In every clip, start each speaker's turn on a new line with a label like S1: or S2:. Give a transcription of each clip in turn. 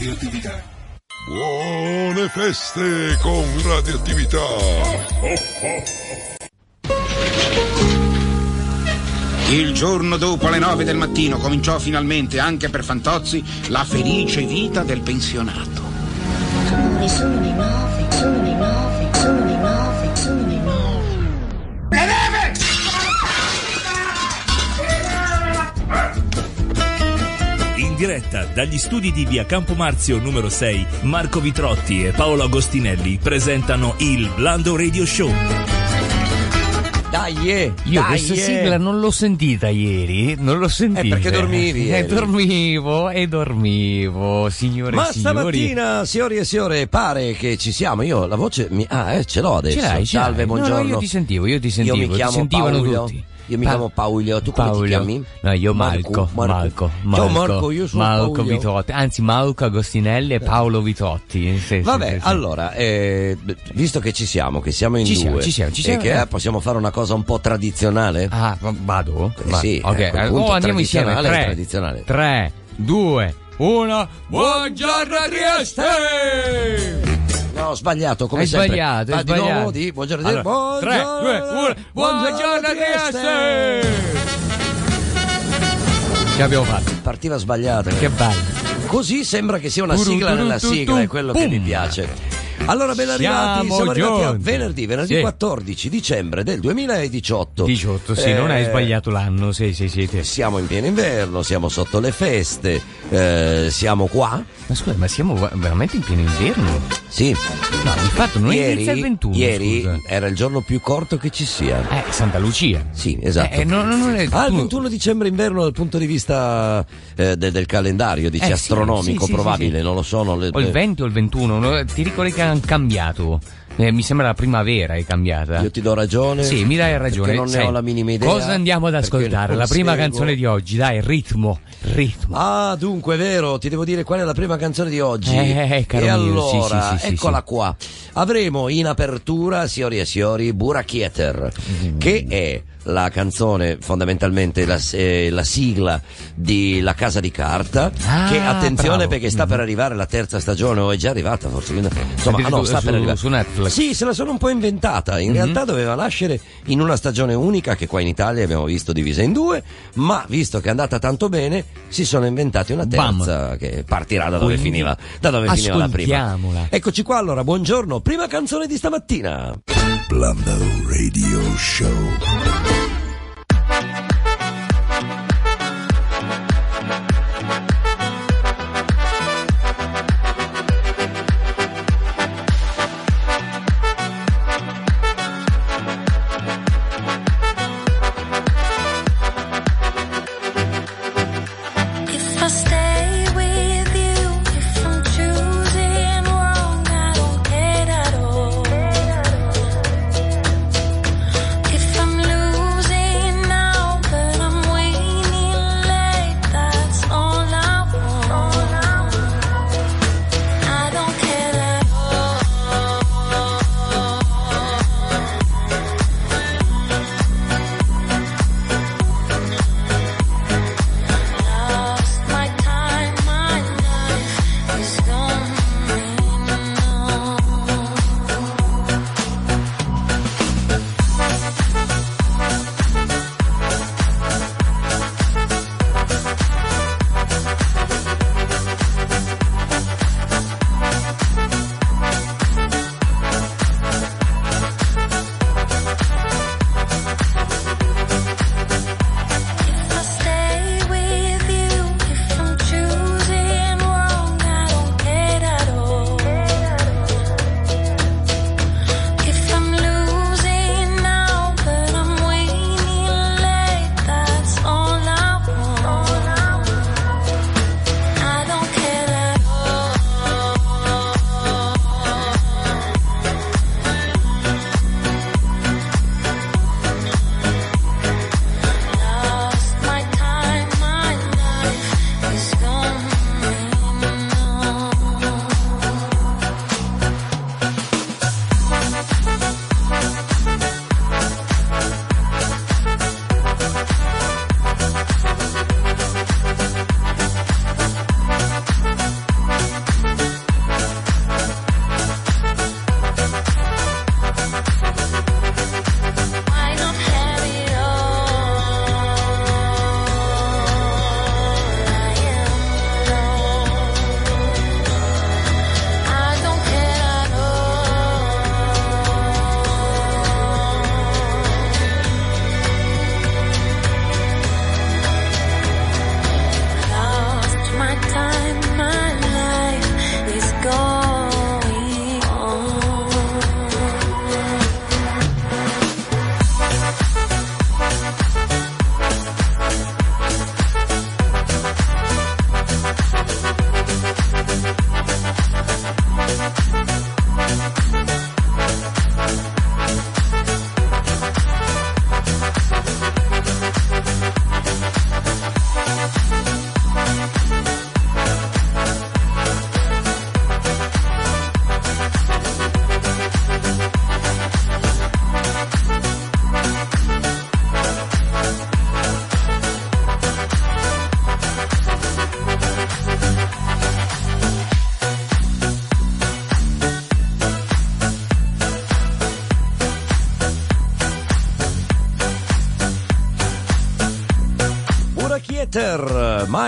S1: radioattività.
S2: Buone feste con radioattività!
S3: Il giorno dopo le nove del mattino cominciò finalmente, anche per Fantozzi, la felice vita del pensionato.
S4: Sono le 9, sono le
S5: 9. Diretta dagli studi di via Campomarzio numero 6, Marco Vitrotti e Paolo Agostinelli presentano il Blando Radio Show.
S6: Dai, eh,
S7: Io
S6: dai,
S7: questa
S6: eh.
S7: sigla non l'ho sentita ieri, non l'ho sentita.
S6: Eh, perché dormivi
S7: E
S6: ieri.
S7: dormivo, e dormivo, signore
S6: Ma
S7: e signori.
S6: stamattina, signori e signore, pare che ci siamo. Io la voce mi... Ah, eh, ce l'ho adesso.
S7: Ce l'hai, ce
S6: Salve,
S7: l'hai. No, no,
S6: buongiorno.
S7: io ti sentivo, io ti sentivo,
S6: Io mi
S7: ti
S6: chiamo
S7: sentivano
S6: Paolo.
S7: tutti.
S6: Io mi
S7: Pa-
S6: chiamo Paolo. Tu come
S7: Paolo.
S6: ti chiami?
S7: No, io Marco, Marco, Marco,
S6: Ciao Marco, io sono
S7: Marco
S6: Paolo.
S7: Vitotti, anzi Marco Agostinelli e Paolo Vitotti. Sì,
S6: Vabbè,
S7: sì, sì.
S6: allora, eh, visto che ci siamo, che siamo in
S7: Ci
S6: due,
S7: siamo, ci siamo, ci siamo,
S6: e che
S7: eh.
S6: eh, possiamo fare una cosa un po' tradizionale?
S7: Ah, va- vado?
S6: Eh sì,
S7: ok,
S6: eh,
S7: eh,
S6: punto
S7: oh, andiamo insieme. 3,
S6: tradizionale.
S7: 3, 2, 1. Buongiorno Trieste!
S6: No, ho sbagliato, come
S7: Hai
S6: sempre.
S7: sbagliato,
S6: Ah,
S7: hai
S6: di nuovo di buongiorno,
S7: Allora,
S6: buongiorno,
S7: 3, 2, 1. Buongiorno Trieste! Che abbiamo fatto?
S6: Partiva sbagliata.
S7: Che bello.
S6: Così sembra che sia una sigla nella sigla, è quello che mi piace. Allora, ben arrivati,
S7: Siamo
S6: siamo arrivati a venerdì, venerdì
S7: Sì.
S6: 14 dicembre del 2018.
S7: 18, sì, non hai
S6: Eh,
S7: sbagliato l'anno, sì, sì, sì. sì.
S6: Siamo in pieno inverno, siamo sotto le feste, eh, siamo qua.
S7: Ma scusa, ma siamo veramente in pieno inverno?
S6: Sì.
S7: No, di fatto non inizia il 21,
S6: ieri
S7: scusa.
S6: era il giorno più corto che ci sia.
S7: Eh, Santa Lucia.
S6: Sì, esatto.
S7: Eh, no, no, non è-
S6: Ah, il
S7: tu-
S6: 21 dicembre inverno dal punto di vista eh, de- del calendario, dici
S7: Eh,
S6: astronomico,
S7: sì, sì,
S6: probabile,
S7: sì,
S6: non lo so. non le-
S7: O il 20 o il 21, no? ti ricordi che hanno cambiato? Eh, mi sembra la primavera è cambiata.
S6: Io ti do ragione.
S7: Sì, mi dai ragione.
S6: perché non ne
S7: Sai,
S6: ho la minima idea.
S7: Cosa andiamo ad ascoltare? La prima
S6: seguo.
S7: canzone di oggi, dai, ritmo, ritmo.
S6: Ah, dunque, è vero, ti devo dire qual è la prima canzone di oggi.
S7: Eh, caro
S6: e
S7: mio, sì,
S6: allora,
S7: sì, sì, sì,
S6: eccola qua. Avremo in apertura, signori e signori, Burakieter,
S7: Mm.
S6: che è la canzone, fondamentalmente la, eh, la sigla di La Casa di Carta,
S7: Ah,
S6: che attenzione
S7: bravo.
S6: perché sta per arrivare la terza stagione, o è già arrivata forse, quindi- insomma, ah, no,
S7: su-
S6: sta per
S7: su-
S6: arrivare.
S7: su Netflix.
S6: Sì, se la sono un po' inventata, in realtà doveva nascere in una stagione unica che qua in Italia abbiamo visto divisa in due, ma visto che è andata tanto bene, si sono inventati una
S7: Bam.
S6: terza che partirà da dove
S7: Quindi
S6: finiva, da dove finiva la prima. Eccoci qua allora, buongiorno, prima canzone di stamattina.
S2: Blando Radio Show.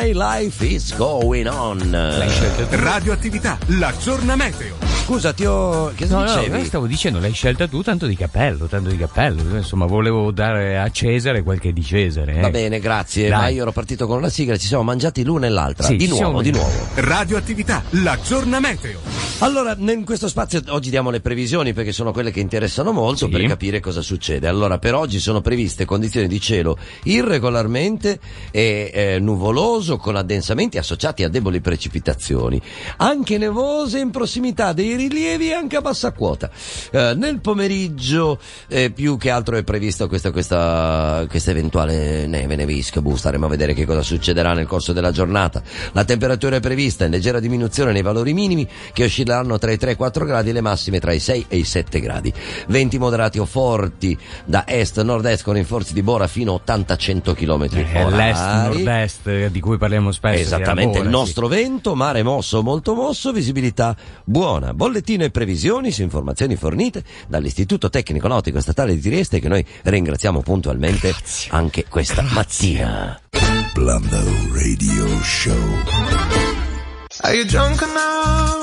S6: My Life is Going On.
S7: L'hai scelta tu.
S8: Radioattività, la zona meteo.
S6: Scusa, ti ho. Che
S7: No, no,
S6: dicevi?
S7: no, stavo dicendo, l'hai scelta tu, tanto di cappello, tanto di cappello. Insomma, volevo dare a Cesare quel che è di Cesare.
S6: Va
S7: eh.
S6: bene, grazie.
S7: Dai.
S6: Ma io ero partito con la sigla, ci siamo mangiati l'una e l'altra.
S7: Sì,
S6: di nuovo, di nuovo.
S8: Radioattività, la zona meteo.
S6: Allora, in questo spazio oggi diamo le previsioni perché sono quelle che interessano molto
S7: Sì.
S6: per capire cosa succede. Allora, per oggi sono previste condizioni di cielo irregolarmente e, eh, nuvoloso con addensamenti associati a deboli precipitazioni, anche nevose in prossimità dei rilievi e anche a bassa quota. Eh, nel pomeriggio eh, più che altro è prevista questa, questa, questa eventuale neve, nevisca, boh, staremo a vedere che cosa succederà nel corso della giornata. La temperatura è prevista in leggera diminuzione nei valori minimi che oscilleranno tra i 3 e i 4 gradi e le massime tra i 6 e i 7 gradi. Venti moderati o forti da est-nord-est con rinforzi di bora fino a 80-100 km
S7: È l'est-nord-est eh, di cui parliamo spesso.
S6: Esattamente,
S7: di
S6: il nostro vento, mare mosso, molto mosso, visibilità buona. Bollettino e previsioni su informazioni fornite dall'Istituto Tecnico Nautico Statale di Trieste che noi ringraziamo puntualmente anche questa mattina.
S9: Blando Radio Show.
S10: Are you drunk enough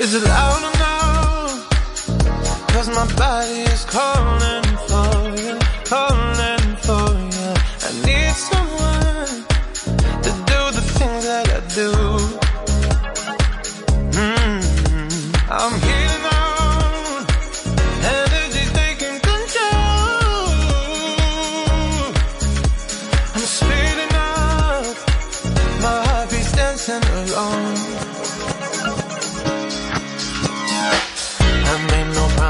S10: Is it loud enough? Cause my body is calling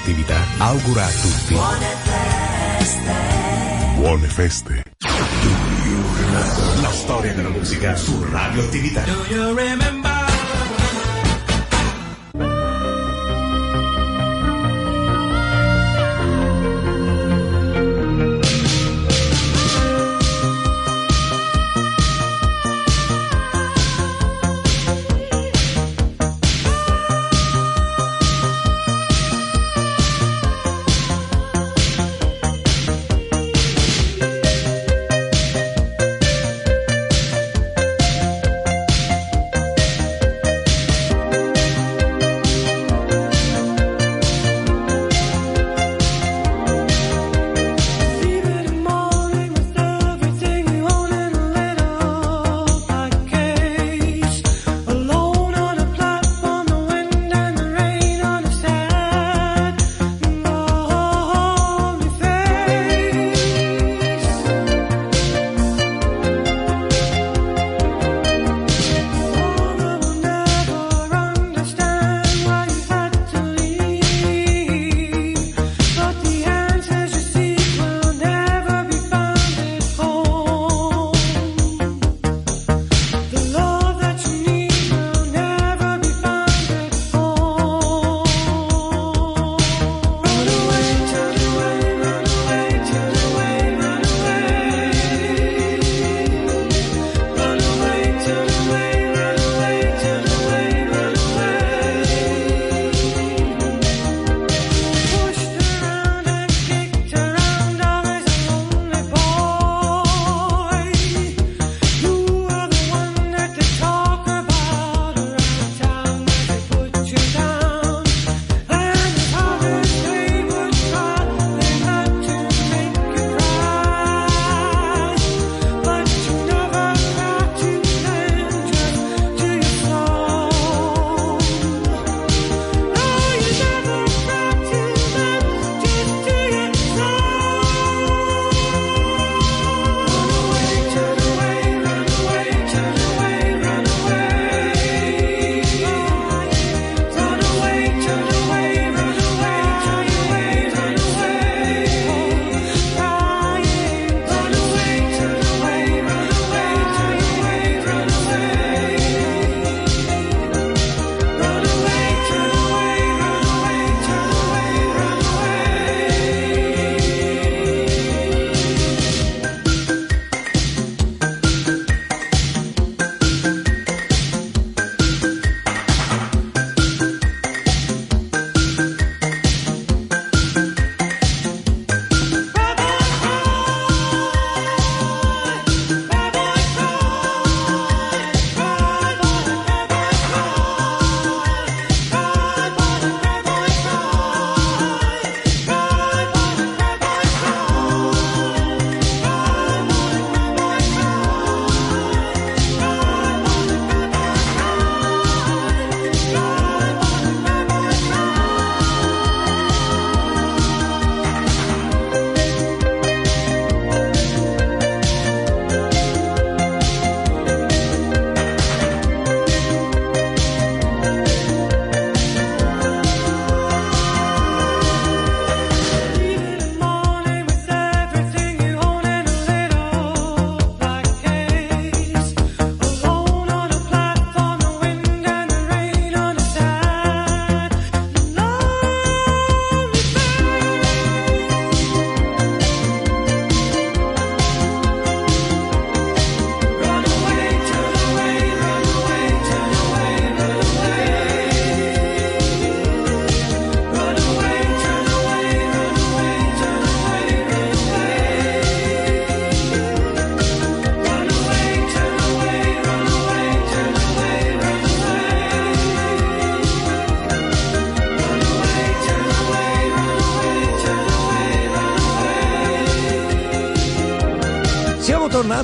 S8: Radioattività augura a tutti buone feste. La storia della musica su Radioattività.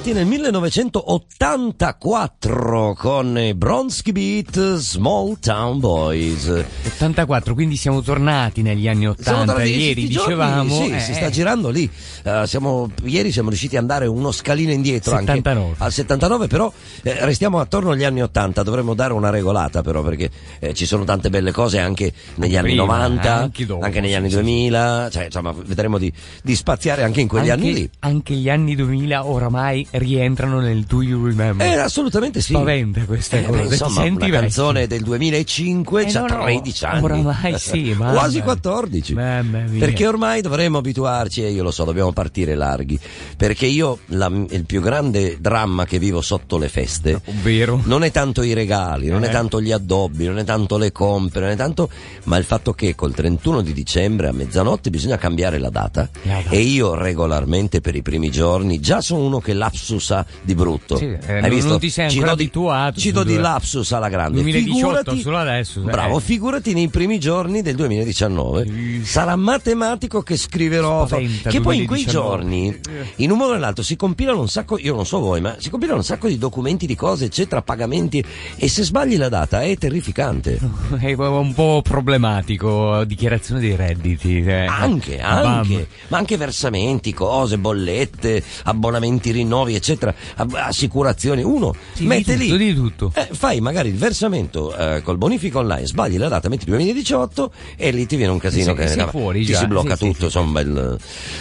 S6: Tornati nel 1984 con i Bronski Beat Small Town Boys.
S7: 84, quindi siamo tornati negli anni
S6: Siamo
S7: 80.
S6: tornati
S7: Ieri
S6: questi giorni,
S7: dicevamo.
S6: sì,
S7: eh,
S6: si sta girando lì. Eh, siamo- ieri siamo riusciti ad andare uno scalino indietro
S7: 79.
S6: anche al 79, però eh, restiamo attorno agli anni 80. Dovremmo dare una regolata, però, perché eh, ci sono tante belle cose anche negli anni
S7: Prima,
S6: 90,
S7: anche dopo,
S6: negli
S7: sì,
S6: anni
S7: sì,
S6: 2000. Cioè, insomma, vedremo di, di spaziare anche in quegli
S7: anche,
S6: anni lì.
S7: anche gli anni 2000 oramai rientrano nel Do You Remember?
S6: Eh, assolutamente sì.
S7: Spaventa questa
S6: Eh,
S7: cosa.
S6: beh,
S7: Ti
S6: insomma,
S7: senti
S6: una canzone del 2005
S7: Eh,
S6: c'ha
S7: no, no,
S6: 13 anni.
S7: oramai sì, mamma
S6: Quasi
S7: mia.
S6: 14.
S7: Mamma mia.
S6: Perché ormai dovremmo abituarci, e io lo so, dobbiamo partire larghi. Perché io la- il più grande dramma che vivo sotto le feste
S7: Ovvero?
S6: non è tanto i regali, non è
S7: Eh.
S6: tanto gli addobbi, non è tanto le compere, non è tanto, ma il fatto che col 31 di dicembre a mezzanotte bisogna cambiare la data.
S7: Data.
S6: E io regolarmente per i primi giorni già sono uno che lapsus ha di brutto.
S7: Sì, eh,
S6: Hai
S7: non-
S6: visto?
S7: non ti sei
S6: Ci
S7: ancora
S6: do di-
S7: abituato
S6: Ci do
S7: su
S6: di lapsus alla grande.
S7: 2018
S6: Figurati-
S7: solo adesso, eh.
S6: Bravo, figurati nei primi giorni del 2019. Sarà matematico che scriverò.
S7: Spaventa,
S6: che poi in quei
S7: 2019.
S6: giorni, in un modo o nell'altro, si compilano un sacco, io non so voi, ma si compilano un sacco di documenti, di cose, eccetera, pagamenti. E se sbagli la data è terrificante.
S7: È un po' problematico, dichiarazione dei redditi. eh.
S6: Anche,
S7: Bam.
S6: anche, ma anche versamenti, cose, bollette, abbonamenti, rinnovi, eccetera, assicurazioni. Uno
S7: Sì, di
S6: mette
S7: tutto,
S6: lì,
S7: di tutto.
S6: eh, fai magari il versamento eh, col bonifico online, sbagli la data, metti 2018 e lì ti viene un casino
S7: Sì,
S6: che
S7: sei
S6: no,
S7: fuori
S6: ti
S7: già,
S6: si blocca
S7: sì,
S6: tutto, insomma. il-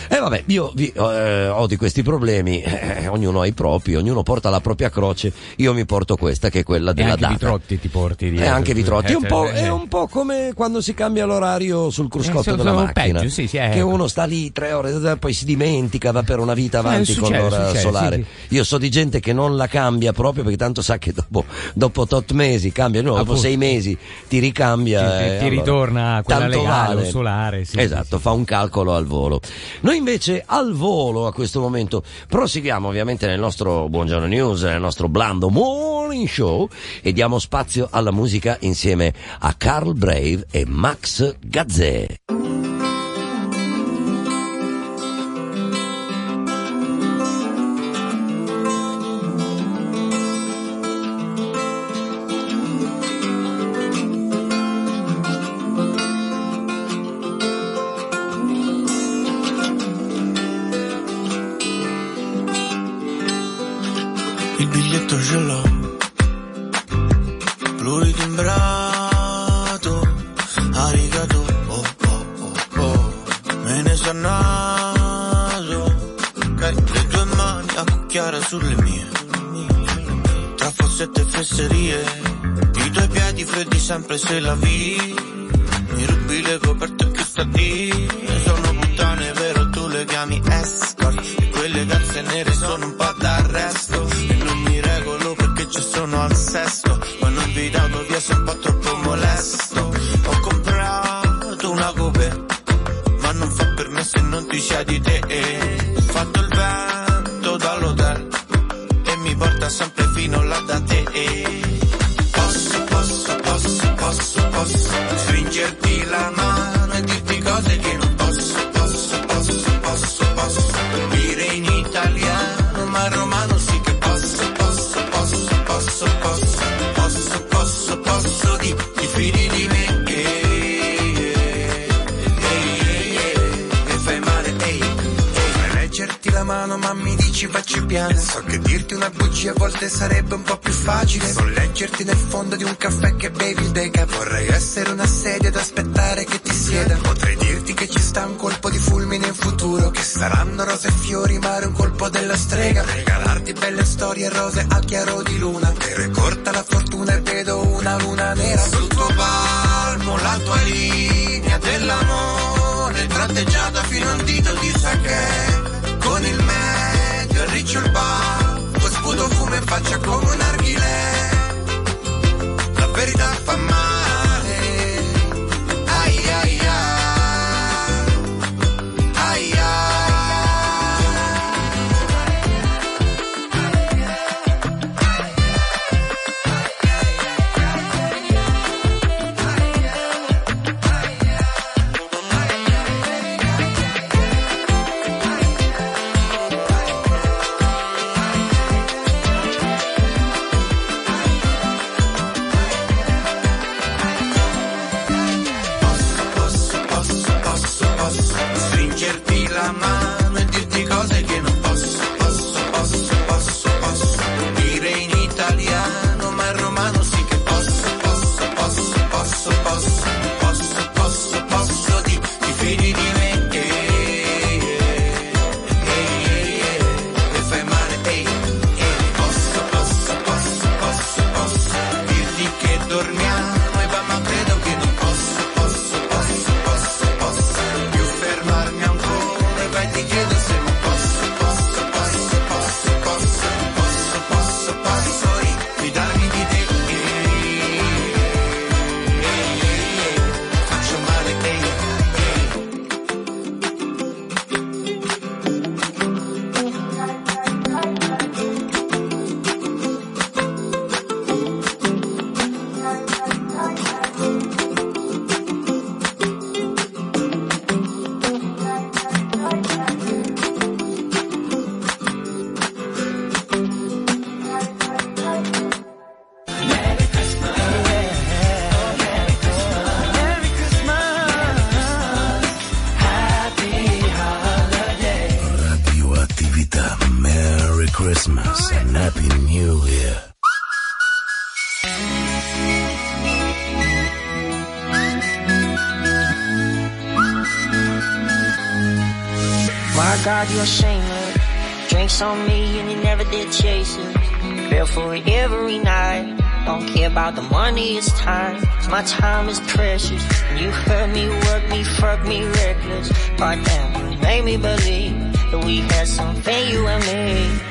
S6: E vabbè, io vi- eh, ho di questi problemi, eh, ognuno ha i propri, ognuno porta la propria croce, io mi porto questa che è quella
S7: E
S6: della
S7: anche
S6: data.
S7: Vitrotti ti porti
S6: E
S7: dietro.
S6: anche Vitrotti, è un,
S7: Eh,
S6: po',
S7: eh,
S6: è un po' come quando si cambia l'orario sul cruscotto
S7: Eh,
S6: della macchina.
S7: peggio, sì, sì, eh,
S6: che
S7: ecco.
S6: uno sta lì tre ore, poi si dimentica, va per una vita avanti
S7: Eh,
S6: con
S7: succede,
S6: l'ora
S7: succede,
S6: solare.
S7: sì,
S6: Io so di gente che non la cambia proprio perché tanto sa che dopo, dopo tot mesi cambia, no, dopo sei mesi ti ricambia.
S7: Ti- ti-
S6: e
S7: ti
S6: allora,
S7: ritorna quella legale
S6: vale.
S7: solare,
S6: esatto, fa un calcolo al volo. Noi invece al volo a questo momento proseguiamo ovviamente nel nostro Buongiorno News, nel nostro blando morning show e diamo spazio alla musica insieme a Carl Brave e Max Gazzè.
S11: sempre se la vi. Mi rubile coperto in questa D
S12: My time is precious. You hurt me, work me, fuck me reckless. Goddamn, you made me believe that we had something, you and me.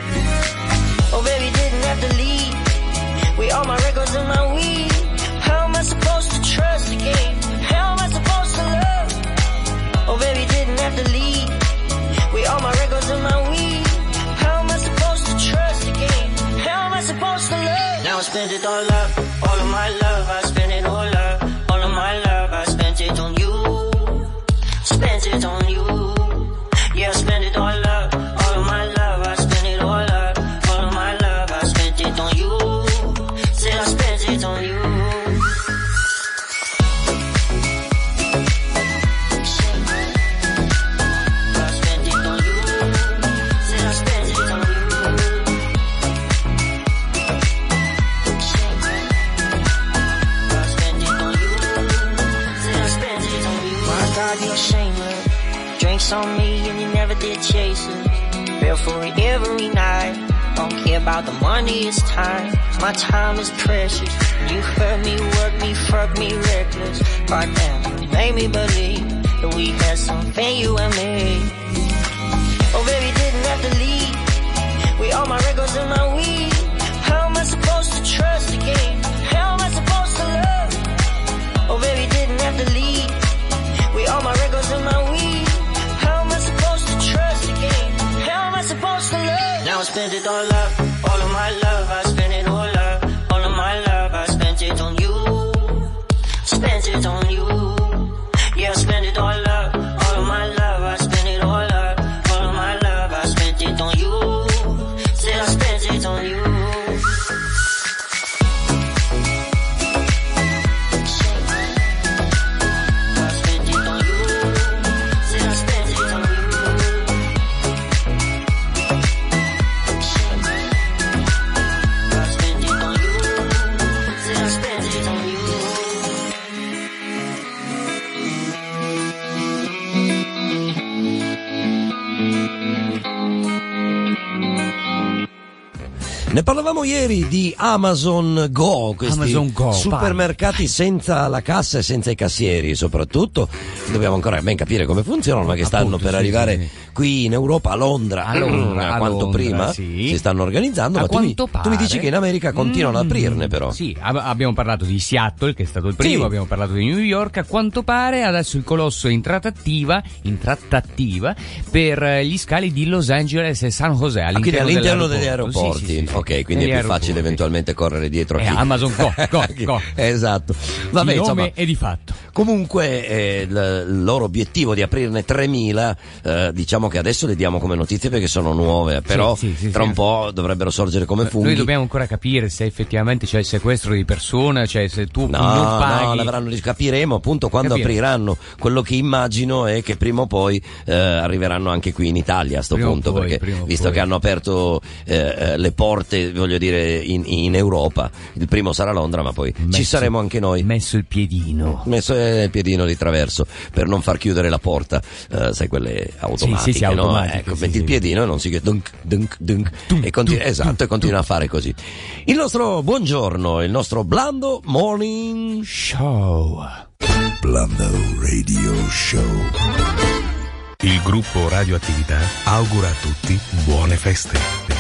S6: Parlavamo ieri di Amazon Go, questi
S7: Amazon Go,
S6: supermercati senza la cassa e senza i cassieri soprattutto. Dobbiamo ancora ben capire come funzionano, ma che stanno
S7: Appunto,
S6: per
S7: sì,
S6: arrivare
S7: sì.
S6: qui in Europa, a Londra,
S7: A Londra,
S6: mm, a quanto
S7: Londra,
S6: prima
S7: sì.
S6: si stanno organizzando,
S7: A
S6: ma tu mi, tu mi dici che in America continuano ad
S7: Mm,
S6: aprirne però.
S7: Sì, ab- abbiamo parlato di Seattle che è stato il primo, abbiamo parlato di New York, a quanto pare adesso il colosso è in trattativa, in trattativa per eh, gli scali di Los Angeles e San José
S6: Ah, quindi
S7: all'interno,
S6: all'interno degli aeroporti.
S7: Sì.
S6: Ok, quindi è più facile eventualmente correre dietro a
S7: È
S6: chi.
S7: Amazon Go, go, go.
S6: esatto. Vabbè,
S7: di
S6: insomma,
S7: nome e di fatto.
S6: Comunque eh, il, loro obiettivo di aprirne 3000, eh, diciamo che adesso le diamo come notizie perché sono nuove, però
S7: sì, sì,
S6: tra un po' dovrebbero sorgere come funghi.
S7: Noi dobbiamo ancora capire se effettivamente c'è il sequestro di persona, cioè se tu
S6: No,
S7: non paghi.
S6: no, l'avranno, capiremo appunto quando
S7: Capire.
S6: apriranno. Quello che immagino è che prima o poi eh, arriveranno anche qui in Italia a sto
S7: Prima o
S6: punto,
S7: poi,
S6: perché visto
S7: poi.
S6: che hanno aperto eh, eh, le porte, voglio dire, in, in Europa, il primo sarà Londra, ma poi ci
S7: Messo-
S6: saremo anche noi.
S7: Messo il piedino.
S6: Messo il piedino di traverso per non far chiudere la porta, eh, sai, quelle automatiche,
S7: sì, sì,
S6: no?
S7: automatiche,
S6: Ecco,
S7: sì,
S6: metti
S7: sì.
S6: il piedino e non si che dunk, dunk, dunk, e continua, esatto, e continua a fare così. Il nostro buongiorno, il nostro blando morning
S7: Show.
S9: Blando Radio Show.
S2: Il gruppo Radioattività augura a tutti buone feste.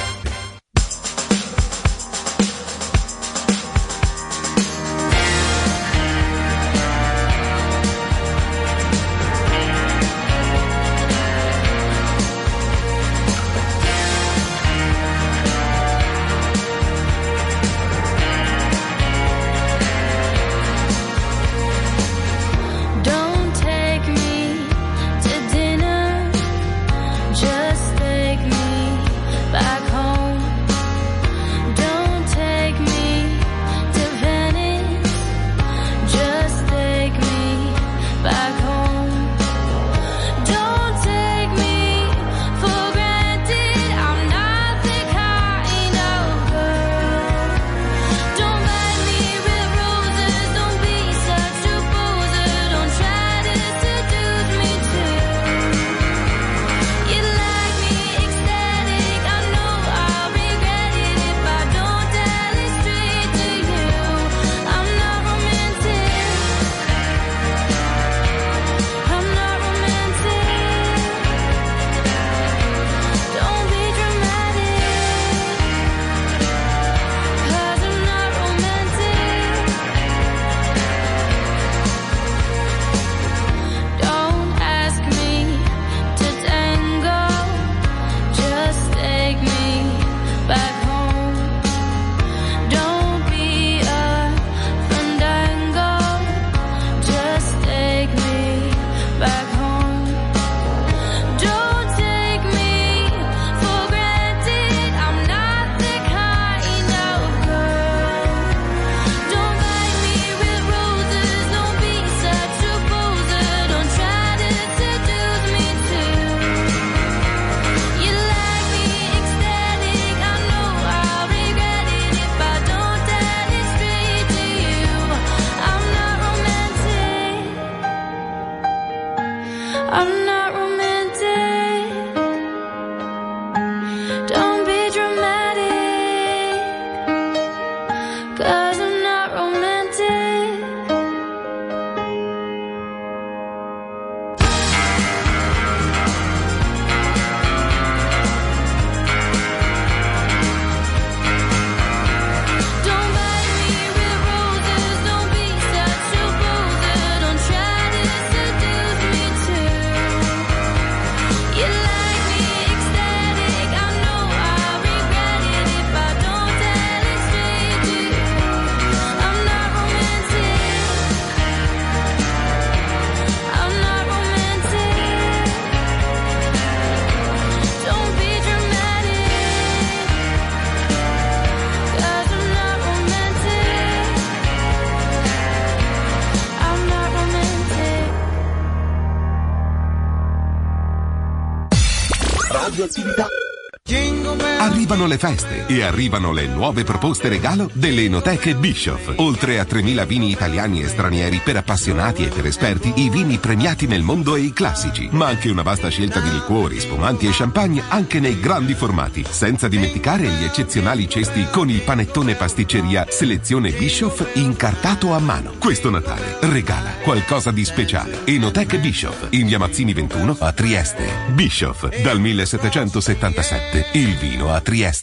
S13: Arrivano le feste e arrivano le nuove proposte regalo delle enoteche Bischoff. Oltre a 3.000 vini italiani e stranieri per appassionati e per esperti, i vini premiati nel mondo e i classici, ma anche una vasta scelta di liquori, spumanti e champagne anche nei grandi formati, senza dimenticare gli eccezionali cesti con il panettone pasticceria selezione Bischoff incartato a mano. Questo Natale regala qualcosa di speciale. Enoteche Bischoff in via Mazzini 21 a Trieste. Bischoff dal 1777. Il vino a Trieste.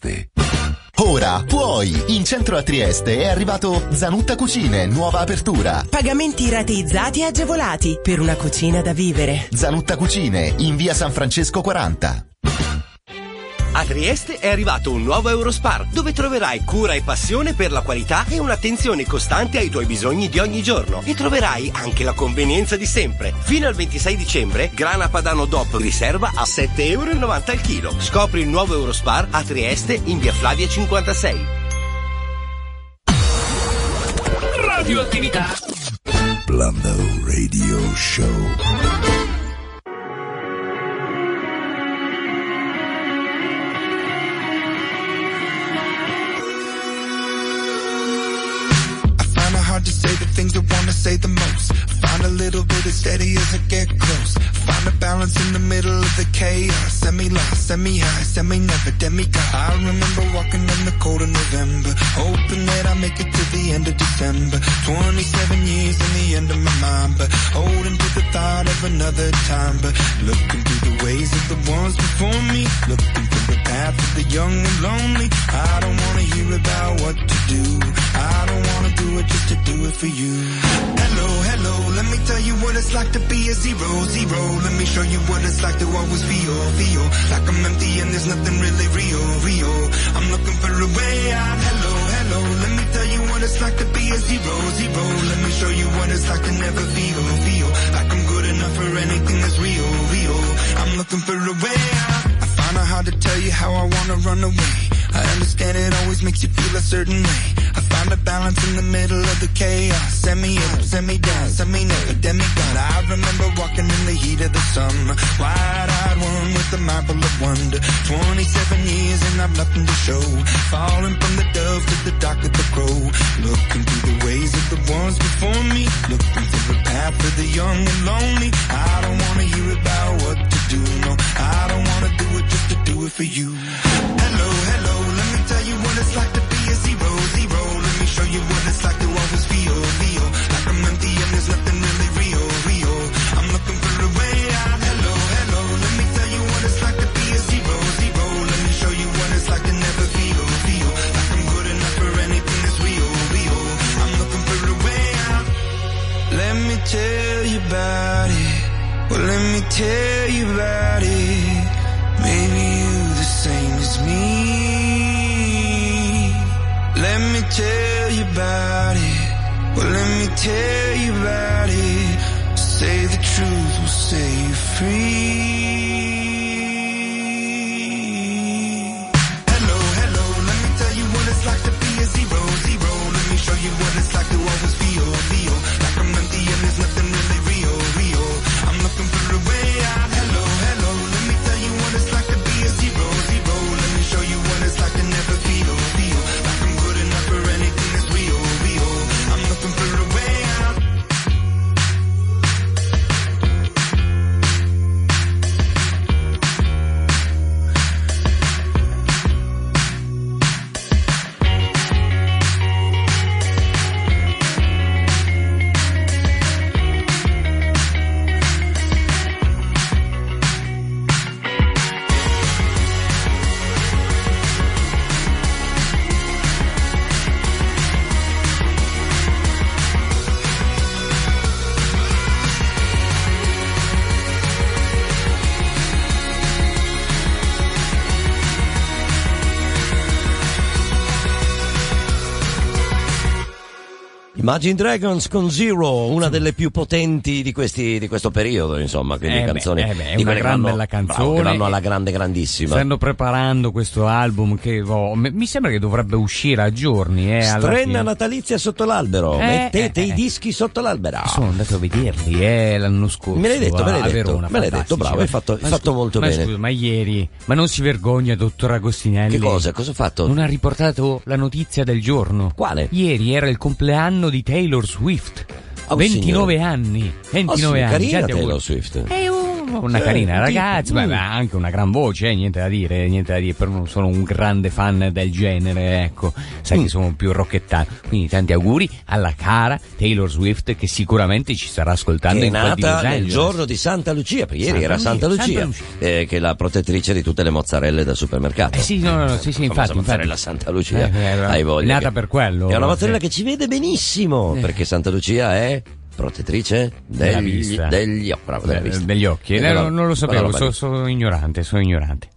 S14: Ora puoi! In centro a Trieste è arrivato Zanutta Cucine, nuova apertura.
S15: Pagamenti rateizzati e agevolati per una cucina da vivere.
S14: Zanutta Cucine, in via San Francesco 40.
S16: A Trieste è arrivato un nuovo Eurospar, dove troverai cura e passione per la qualità e un'attenzione costante ai tuoi bisogni di ogni giorno. E troverai anche la convenienza di sempre. Fino al 26 dicembre, grana padano DOP riserva a 7,90 euro al chilo. Scopri il nuovo Eurospar a Trieste in via Flavia 56.
S5: Radioattività.
S9: Blando Radio Show.
S17: Balance in the middle of the chaos. Semi lost, semi high, semi never demigod. I remember walking in the cold of November, hoping that I make it to the end of December. 27 years in the end of my mind, but holding to the thought of another time. But looking through the ways of the ones before me, looking through the path of the young and lonely. I don't wanna hear about what to do. I don't wanna do it just to do it for you. Hello, hello, let me tell you what it's like to be a zero, zero. Let me show you what it's like to always feel, feel like I'm empty and there's nothing really real, real. I'm looking for a way out. Hello, hello, let me tell you what it's like to be a zero, zero. Let me show you what it's like to never feel, feel like I'm good enough for anything that's real, real. I'm looking for a way out. I find out how to tell you how I wanna run away. I understand it always makes you feel a certain way. I find a balance in the middle of the chaos. Send me up, send me down, send me never demigod. I remember walking in the heat of the summer. Wide-eyed one with a full of wonder. 27 years and I've nothing to show. Falling from the dove to the dock of the crow. Looking through the ways of the ones before me. Looking for the path of the young and lonely. I don't wanna hear about what to do, no. I don't wanna do it just to do it for you. Hello, hello, what it's like to be a zero, zero. Let me show you what it's like to always feel, feel like I'm empty and there's nothing really real, real. I'm looking for a way out. Hello, hello, let me tell you what it's like to be a zero, zero. Let me show you what it's like to never feel, feel like I'm good enough for anything that's real, real. I'm looking for a way out. Let me tell you about it. Well, let me tell you about it. Tell you about it. Well, let me tell you about it. Say the truth will set you free.
S11: Imagine Dragons con Zero, una delle più potenti di, questi, di questo periodo, insomma, quindi
S7: Eh beh,
S11: canzoni
S7: eh beh, è
S11: di
S7: una gran bella canzone.
S11: vanno alla grande grandissima.
S7: Stanno preparando questo album che oh, mi sembra che dovrebbe uscire a giorni. Eh,
S11: Strenna natalizia sotto l'albero,
S7: Eh,
S11: mettete
S7: eh,
S11: i
S7: eh.
S11: dischi sotto l'albero.
S7: Sono andato a vederli eh, l'anno scorso.
S11: Me l'hai detto, me l'hai detto,
S7: Verona,
S11: me l'hai detto, bravo, hai fatto- hai fatto
S7: scu-
S11: molto
S7: ma
S11: bene.
S7: scusa, ma ieri, ma non si vergogna, dottor Agostinelli?
S11: Che cosa? Cosa ho fatto?
S7: Non ha riportato la notizia del giorno.
S11: Quale?
S7: Ieri era il compleanno di Taylor Swift.
S11: Oh,
S7: 29
S11: signore.
S7: anni. 29
S11: Oh, sì,
S7: anni.
S11: carina
S7: Tanti auguri.
S11: Taylor Swift.
S7: È un- una
S11: Sì,
S7: carina ragazza, ma anche una gran voce, eh, niente da dire, niente da dire, però non sono un grande fan del genere, ecco, sai
S11: Mm.
S7: che sono più rocchettano. Quindi tanti auguri alla cara Taylor Swift che sicuramente ci starà ascoltando
S11: Che è
S7: in
S11: nata nel
S7: Angeles.
S11: giorno di Santa Lucia, perché ieri
S7: Santa
S11: era Santa
S7: Lucia,
S11: Lucia,
S7: Santa
S11: eh, che è la protettrice di tutte le mozzarelle del supermercato.
S7: Eh sì, no, no, no, sì, sì, infatti,
S11: mozzarella
S7: infatti.
S11: Santa Lucia,
S7: Eh, eh,
S11: hai voglia.
S7: nata
S11: che-
S7: per quello.
S11: È una mozzarella che ci vede benissimo, perché Santa Lucia è protettrice
S7: Della
S11: degli,
S7: vista.
S11: degli occhi. Bravo, della
S7: Eh, degli occhi,
S11: Eh,
S7: non, non lo sapevo, so- sono ignorante, sono ignorante.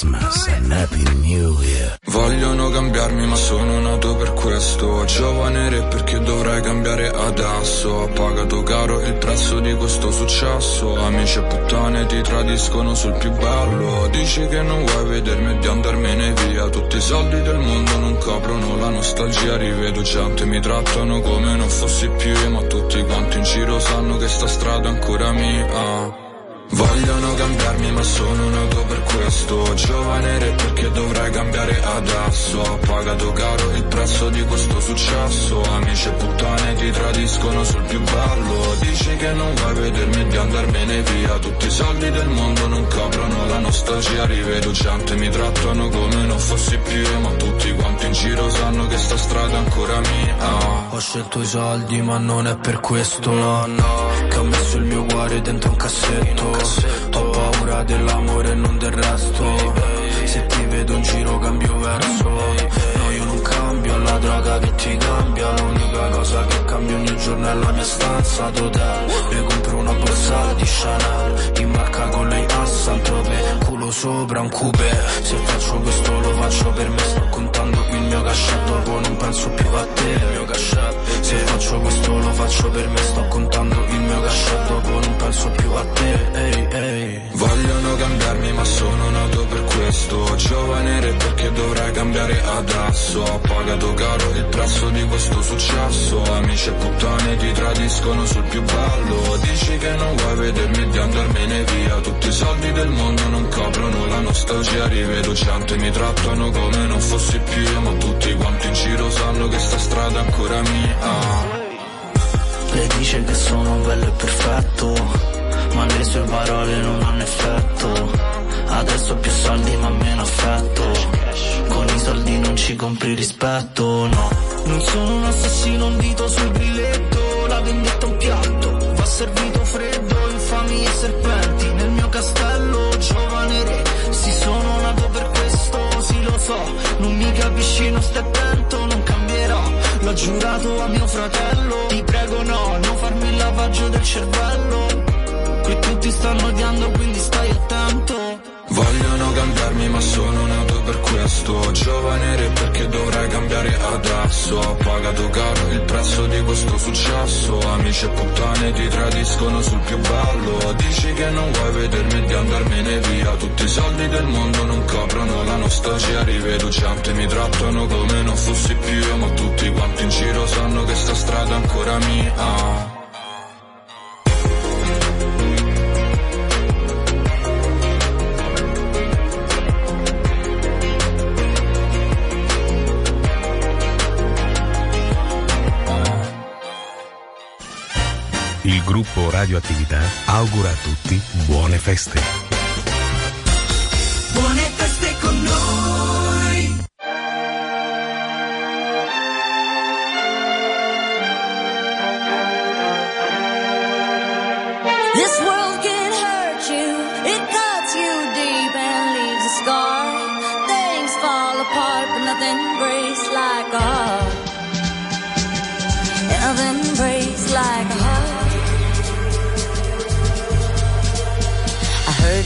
S9: Christmas and Happy New Year.
S18: Vogliono cambiarmi ma sono nato per questo. Giovane re perché dovrei cambiare adesso? Ho pagato caro il prezzo di questo successo. Amici e puttane ti tradiscono sul più bello. Dici che non vuoi vedermi e di andarmene via. Tutti i soldi del mondo non coprono la nostalgia. Rivedo gente mi trattano come non fossi più Ma tutti quanti in giro sanno che sta strada è ancora mia Vogliono cambiarmi ma sono nato per questo. Giovane re perché dovrei cambiare adesso. Ho pagato caro il prezzo di questo successo. Amici e puttane ti tradiscono sul più bello. Dici che non vuoi vedermi e di andarmene via. Tutti i soldi del mondo non coprono la nostalgia. Rivedo gente mi trattano come non fossi più Ma tutti quanti in giro sanno che sta strada è ancora mia. Ho scelto i soldi ma non è per questo no no mio dentro un cassetto. Ho paura dell'amore e non del resto. Se ti vedo in giro cambio verso. No io non cambio, la droga che ti cambia. L'unica cosa che cambia ogni giorno è la mia stanza. D'hotel Mi compro una borsa di Chanel. In marca con lei a Saint-Tropez Culo sopra un coupé Se faccio questo lo faccio per me. Sto contando il mio cachet Dopo non penso più a te. Il mio cachet Se faccio questo lo faccio per me. Sto contando il mio cachet Dopo non penso più a te. Ehi, ehi. Cambiarmi ma sono nato per questo. Giovane re perché dovrei cambiare adesso? Ho pagato caro il prezzo di questo successo. Amici e puttane ti tradiscono sul più bello Dici che non vuoi vedermi e di andarmene via. Tutti i soldi del mondo non coprono la nostalgia. Rivedo gente mi trattano come non fossi più. Io Ma tutti quanti in giro sanno che sta strada è ancora mia.
S19: Le dice che sono bello e perfetto, ma le sue parole non hanno effetto. Adesso più soldi ma meno affetto. Con i soldi non ci compri rispetto, no. Non sono un assassino, un dito sul grilletto. La vendetta un piatto, va servito freddo. Infami e serpenti nel mio castello. Giovane re, si sono nato per questo, sì lo so. Non mi capisci, non stai attento, non cambierò. L'ho giurato a mio fratello. Ti prego, no, non farmi il lavaggio del cervello. Qui tutti stanno odiando, quindi stai attento.
S18: Vogliono cambiarmi ma sono nato per questo. Giovane re perché dovrei cambiare adesso? Ho pagato caro il prezzo di questo successo. Amici e puttane ti tradiscono sul più bello. Dici che non vuoi vedermi di andarmene via. Tutti i soldi del mondo non coprono la nostalgia. Rivedo gente mi trattano come non fossi più Ma tutti quanti in giro sanno che sta strada è ancora mia
S8: Gruppo Radioattività augura a tutti buone feste.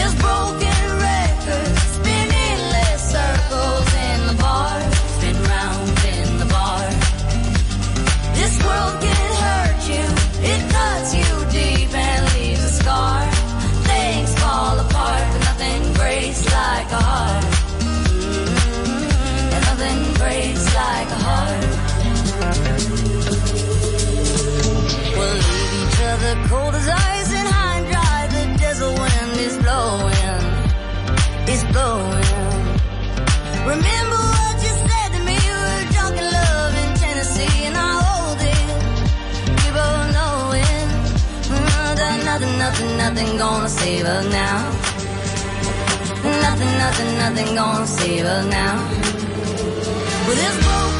S20: this broken nothing, gonna save us now. Nothing, nothing, nothing gonna save us now. With this broken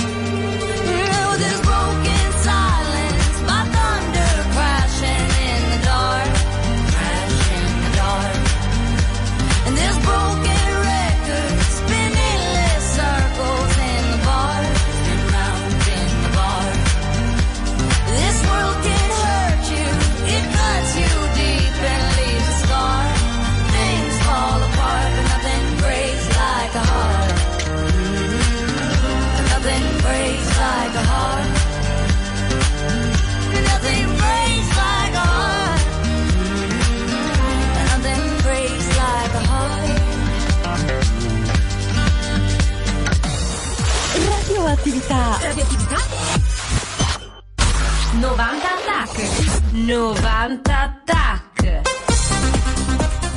S21: Radioattività. Radioattività. 90 attack. 90 attack.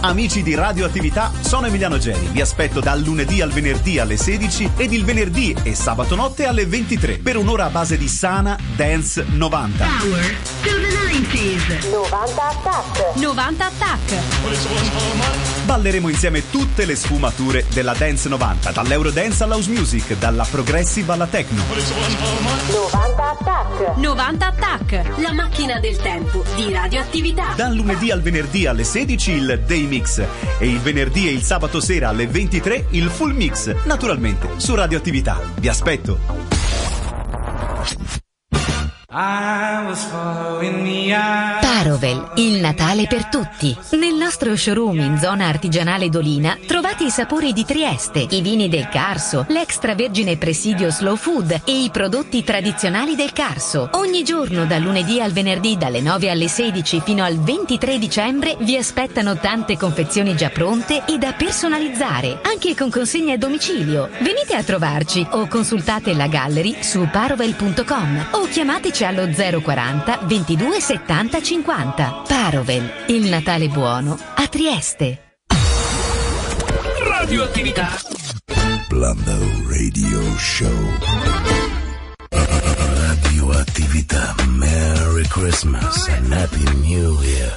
S22: Amici di Radioattività, sono Emiliano Geri. Vi aspetto dal lunedì al venerdì alle 16 ed il venerdì e sabato notte alle 23 per un'ora a base di sana dance 90.
S21: Power to the 90s. 90 attack. 90 attack.
S22: Balleremo insieme tutte le sfumature della dance 90, dall'eurodance all'house music, dalla progressive alla techno.
S21: 90 attack. 90 attack. La macchina del tempo di radioattività.
S22: Dal lunedì al venerdì alle 16 il Day Mix e il venerdì e il sabato sera alle 23 il Full Mix, naturalmente su Radioattività. Vi aspetto.
S23: Parovel, il Natale per tutti. Nel nostro showroom in zona artigianale Dolina trovate i sapori di Trieste, i vini del Carso, l'extravergine presidio Slow Food e i prodotti tradizionali del Carso. Ogni giorno dal lunedì al venerdì dalle 9 alle 16 fino al 23 dicembre vi aspettano tante confezioni già pronte e da personalizzare, anche con consegna a domicilio. Venite a trovarci o consultate la gallery su parovel.com o chiamateci allo 040 22 70 50. Parovel, il Natale buono a Trieste.
S5: Radioattività.
S9: Blando Radio Show. Radioattività. Merry Christmas and Happy New Year.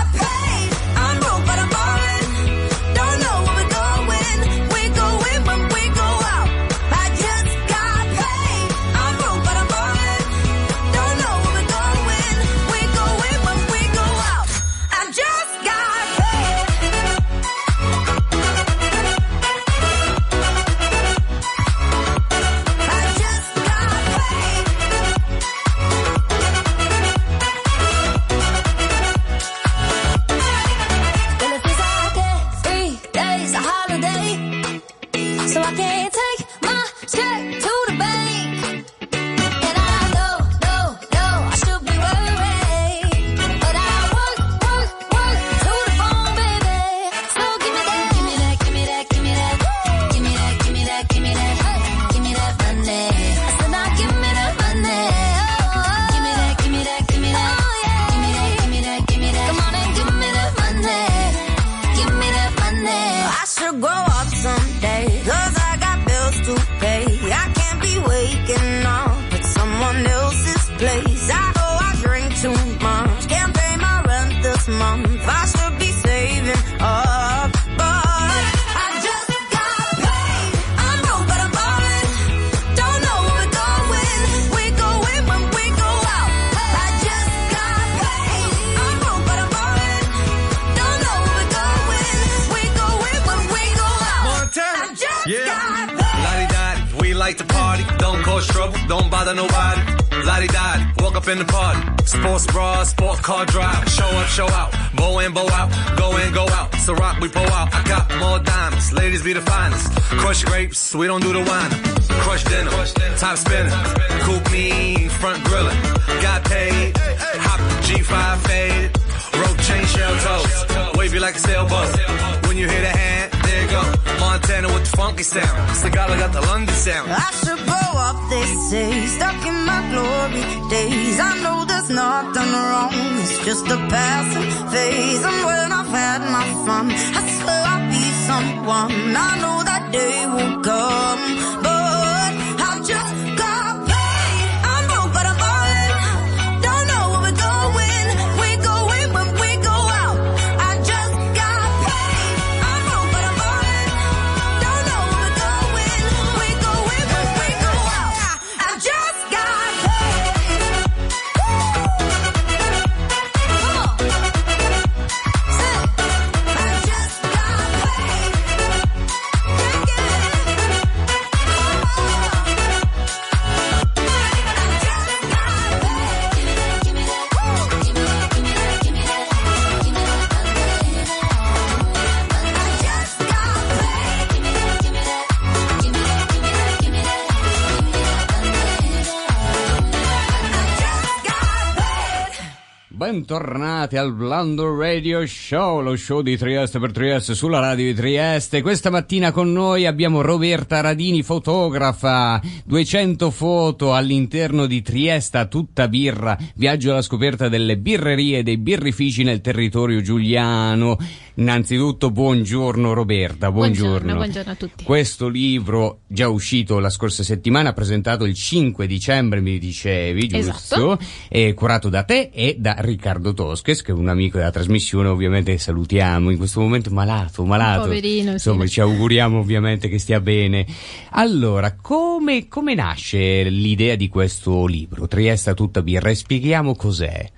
S7: Bentornati al Blando Radio Show, lo show di Trieste per Trieste sulla radio di Trieste. Questa mattina con noi abbiamo Roberta Radini, fotografa, 200 foto all'interno di Trieste, tutta birra, viaggio alla scoperta delle birrerie e dei birrifici nel territorio giuliano. Innanzitutto buongiorno Roberta, buongiorno.
S24: buongiorno a tutti.
S7: Questo libro, già uscito la scorsa settimana, presentato il 5 dicembre, mi dicevi, giusto?
S24: Esatto.
S7: È curato da te e da Riccardo Tosches, che è un amico della trasmissione, ovviamente salutiamo in questo momento malato, malato.
S24: Poverino, sì.
S7: Insomma, ci auguriamo ovviamente che stia bene. Allora, come, come nasce l'idea di questo libro? Trieste tutta birra e spieghiamo cos'è.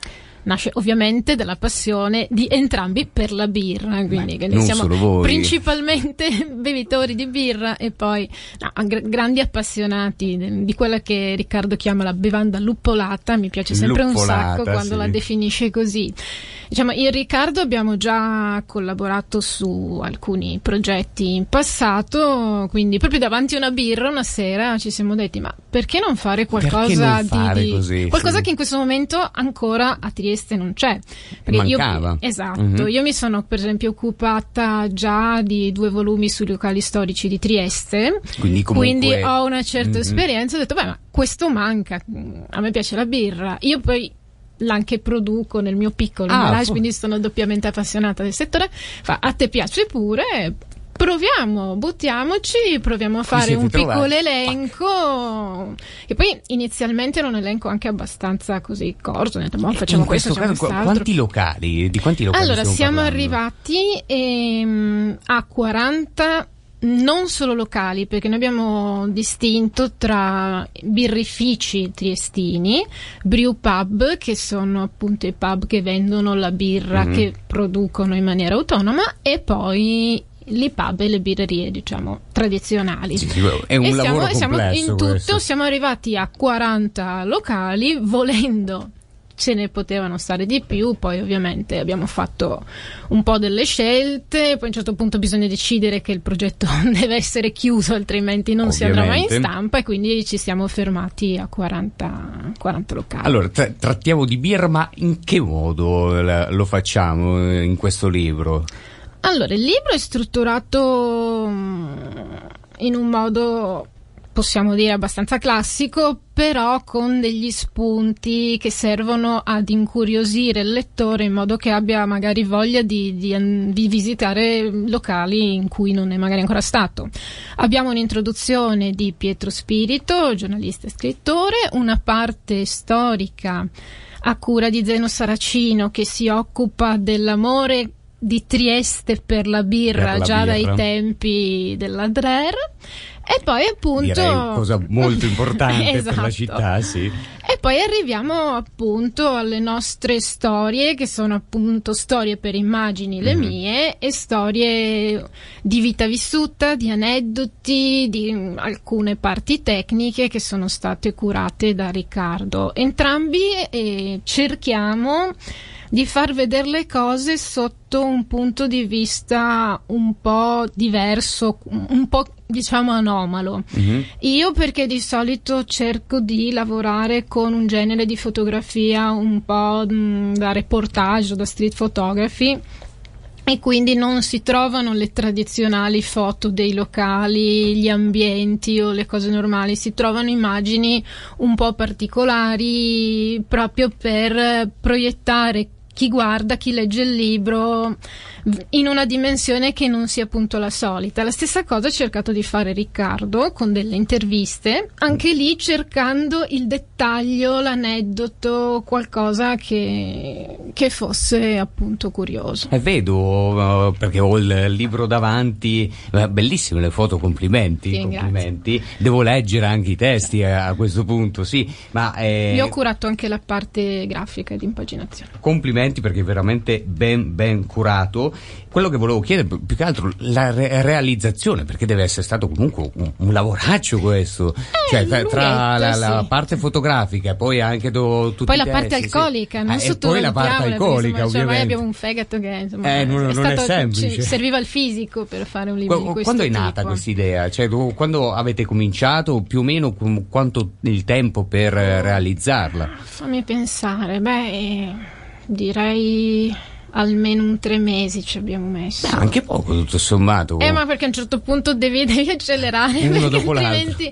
S24: Nasce ovviamente dalla passione di entrambi per la birra, quindi
S7: non
S24: siamo principalmente bevitori di birra e poi no, gr- grandi appassionati di quella che Riccardo chiama la bevanda luppolata, mi piace sempre un
S7: Luppolata,
S24: sacco quando
S7: sì.
S24: la definisce così. Diciamo, io e Riccardo abbiamo già collaborato su alcuni progetti in passato, quindi proprio davanti a una birra una sera ci siamo detti ma perché non fare qualcosa
S7: non fare
S24: di, di-
S7: così,
S24: qualcosa
S7: sì.
S24: che in questo momento ancora a Trieste non c'è. io,
S7: Mancava.
S24: esatto,
S7: Mhm.
S24: io mi sono per esempio occupata già di due volumi sui locali storici di Trieste,
S7: Quindi comunque-
S24: quindi ho una certa
S7: Mhm.
S24: esperienza, ho detto beh ma questo manca, a me piace la birra, io poi l'anche produco nel mio piccolo
S7: Ah,
S24: garage,
S7: fu-
S24: quindi sono doppiamente appassionata del settore. Fa, a te piace pure? Proviamo, buttiamoci, proviamo a fare un
S7: trovati?
S24: piccolo elenco. E poi inizialmente era un elenco anche abbastanza così corto, detto, boh, facciamo
S7: questo
S24: questo,
S7: caso,
S24: facciamo quest'altro.
S7: quanti locali? Di quanti locali
S24: Allora, siamo
S7: parlando?
S24: arrivati ehm, a 40 non solo locali, perché noi abbiamo distinto tra birrifici triestini, brew pub, che sono appunto i pub che vendono la birra
S7: Mhm.
S24: che producono in maniera autonoma, e poi i pub e le birrerie, diciamo, tradizionali.
S7: Sì, è un
S24: E
S7: lavoro
S24: siamo, siamo
S7: complesso
S24: in tutto
S7: questo.
S24: siamo arrivati a 40 locali, volendo ce ne potevano stare di più, poi ovviamente abbiamo fatto un po' delle scelte, poi a un certo punto bisogna decidere che il progetto deve essere chiuso, altrimenti non si andrà mai in
S7: Ovviamente.
S24: stampa e quindi ci siamo fermati a 40, 40 locali.
S7: Allora, tra- trattiamo di birra, ma in che modo la- lo facciamo eh, in questo libro?
S24: Allora, il libro è strutturato mm, in un modo, possiamo dire, abbastanza classico, però con degli spunti che servono ad incuriosire il lettore in modo che abbia magari voglia di, di di visitare locali in cui non è magari ancora stato. Abbiamo un'introduzione di Pietro Spirito, giornalista e scrittore, una parte storica a cura di Zeno Saracino che si occupa dell'amore di Trieste per la birra
S7: Per la
S24: già
S7: birra.
S24: dai tempi della Drer e poi appunto
S7: Direi cosa molto importante per la
S24: Esatto.
S7: città, sì.
S24: e poi arriviamo appunto alle nostre storie, che sono appunto storie per immagini, le
S7: Mhm.
S24: mie, e storie di vita vissuta, di aneddoti, di alcune parti tecniche che sono state curate da Riccardo. Entrambi eh, cerchiamo di far vedere le cose sotto un punto di vista un po' diverso, un po' diciamo anomalo. Io perché di solito cerco di lavorare con un genere di fotografia un po' mh, da reportage o da street photography e quindi non si trovano le tradizionali foto dei locali, gli ambienti o le cose normali, si trovano immagini un po' particolari proprio per proiettare chi guarda, chi legge il libro in una dimensione che non sia appunto la solita. La stessa cosa ha cercato di fare Riccardo con delle interviste, anche lì cercando il dettaglio, l'aneddoto, qualcosa che, che fosse appunto curioso.
S7: E vedo, eh, perché ho il libro davanti, eh, bellissime le foto, complimenti,
S24: Sì,
S7: complimenti. Devo leggere anche i testi eh, a questo punto, sì, ma eh,
S24: Io ho curato anche la parte grafica e di impaginazione.
S7: complimenti perché è veramente ben, ben curato. Quello che volevo chiedere più che altro la re- realizzazione, perché deve essere stato comunque un, un lavoraccio questo, cioè tra, tra la,
S24: lunghetto,
S7: la
S24: sì.
S7: parte fotografica poi anche do, tutti
S24: Poi la parte
S7: testi, sì.
S24: alcolica, non
S7: Ah, e poi la parte alcolica,
S24: insomma, cioè, ormai
S7: ovviamente.
S24: abbiamo un fegato che insomma,
S7: Eh, non- non è semplice.
S24: serviva il fisico per fare un libro
S7: Qu- Quando è nata questa idea? Cioè, quando avete cominciato, più o meno quanto il tempo per eh, realizzarla?
S24: Fammi pensare, beh, eh, direi almeno un tre mesi ci abbiamo messo.
S7: Anche poco, tutto sommato.
S24: Eh, ma perché a un certo punto devi, devi accelerare,
S7: Uno dopo l'altro.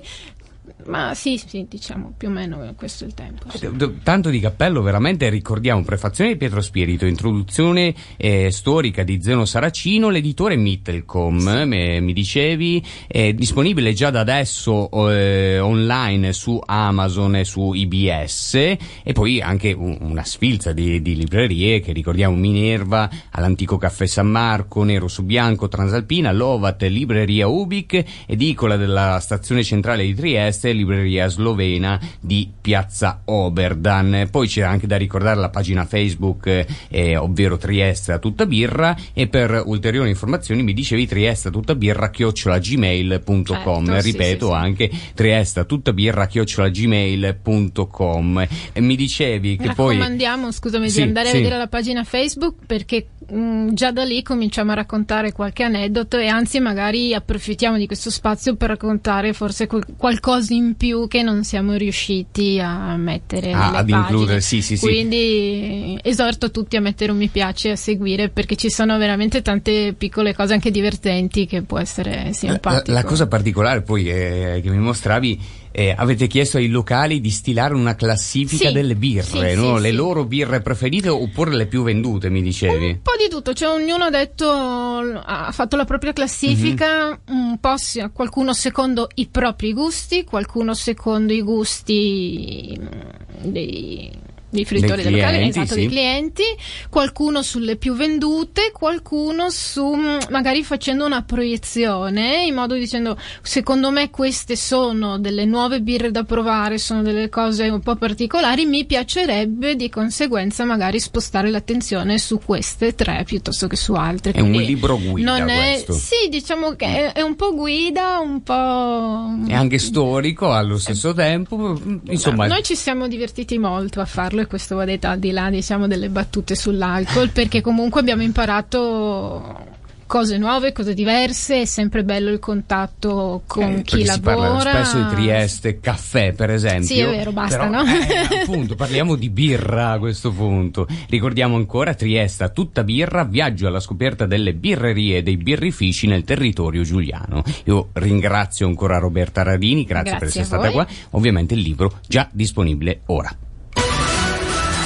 S24: Ma sì, sì, diciamo, più o meno eh, questo è il tempo. sì.
S7: D- Tanto di cappello, veramente ricordiamo prefazione di Pietro Spirito, introduzione eh, storica di Zeno Saracino, l'editore Mittelcom, eh, me- mi dicevi, è disponibile già da adesso eh, online su Amazon e su IBS e poi anche un- una sfilza di, di librerie che ricordiamo Minerva, all'antico caffè San Marco, Nero su Bianco, Transalpina, Lovat, Libreria Ubic, edicola della stazione centrale di Trieste, libreria slovena di Piazza Oberdan. Poi c'è anche da ricordare la pagina Facebook, eh, eh, ovvero Trieste a tutta birra, e per ulteriori informazioni mi dicevi Trieste a tutta birra chiocciolagmail.com.
S24: Certo, sì,
S7: Ripeto
S24: sì, sì.
S7: anche Trieste a tutta birra chiocciolagmail.com. E mi dicevi che poi
S24: Raccomandiamo, scusami,
S7: Sì,
S24: di andare a vedere la pagina Facebook perché mh, già da lì cominciamo a raccontare qualche aneddoto e anzi magari approfittiamo di questo spazio per raccontare forse qualcosa in più che non siamo riusciti a mettere
S7: Ah, ad
S24: pagine.
S7: includere, sì, sì, sì.
S24: Quindi esorto tutti a mettere un mi piace e a seguire perché ci sono veramente tante piccole cose anche divertenti che può essere
S7: La,
S24: simpatico.
S7: la cosa particolare poi eh, che mi mostravi eh, avete chiesto ai locali di stilare una classifica
S24: Sì,
S7: delle birre,
S24: sì,
S7: no?
S24: sì,
S7: le loro birre preferite oppure le più vendute, mi dicevi?
S24: Un po' di tutto, cioè ognuno ha detto, ha fatto la propria classifica,
S7: Mhm.
S24: un po' qualcuno secondo i propri gusti, qualcuno secondo i gusti mm, dei, dei fruitori
S7: Dei
S24: del locale, esatto,
S7: sì.
S24: dei clienti, qualcuno sulle più vendute, qualcuno su mm, magari facendo una proiezione in modo dicendo secondo me queste sono delle nuove birre da provare, sono delle cose un po' particolari, mi piacerebbe di conseguenza magari spostare l'attenzione su queste tre piuttosto che su altre.
S7: È un libro guida
S24: non è,
S7: questo.
S24: Sì, diciamo che è, è un po' guida, un po'...
S7: È anche storico allo stesso tempo, insomma...
S24: Noi ci siamo divertiti molto a farlo e questo va detto al di là diciamo delle battute sull'alcol perché comunque abbiamo imparato cose nuove, cose diverse, è sempre bello il contatto con
S7: Eh,
S24: chi
S7: perché si parla
S24: lavora.
S7: spesso di Trieste, caffè per esempio.
S24: Sì, è vero, basta,
S7: Però,
S24: no?
S7: eh, appunto, parliamo di birra a questo punto. Ricordiamo ancora Trieste, tutta birra, viaggio alla scoperta delle birrerie e dei birrifici nel territorio giuliano. Io ringrazio ancora Roberta Radini, grazie, per
S25: Grazie
S7: essere
S25: a
S7: stata qua. Ovviamente il libro già disponibile ora.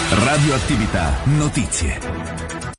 S25: Radioattività Notizie.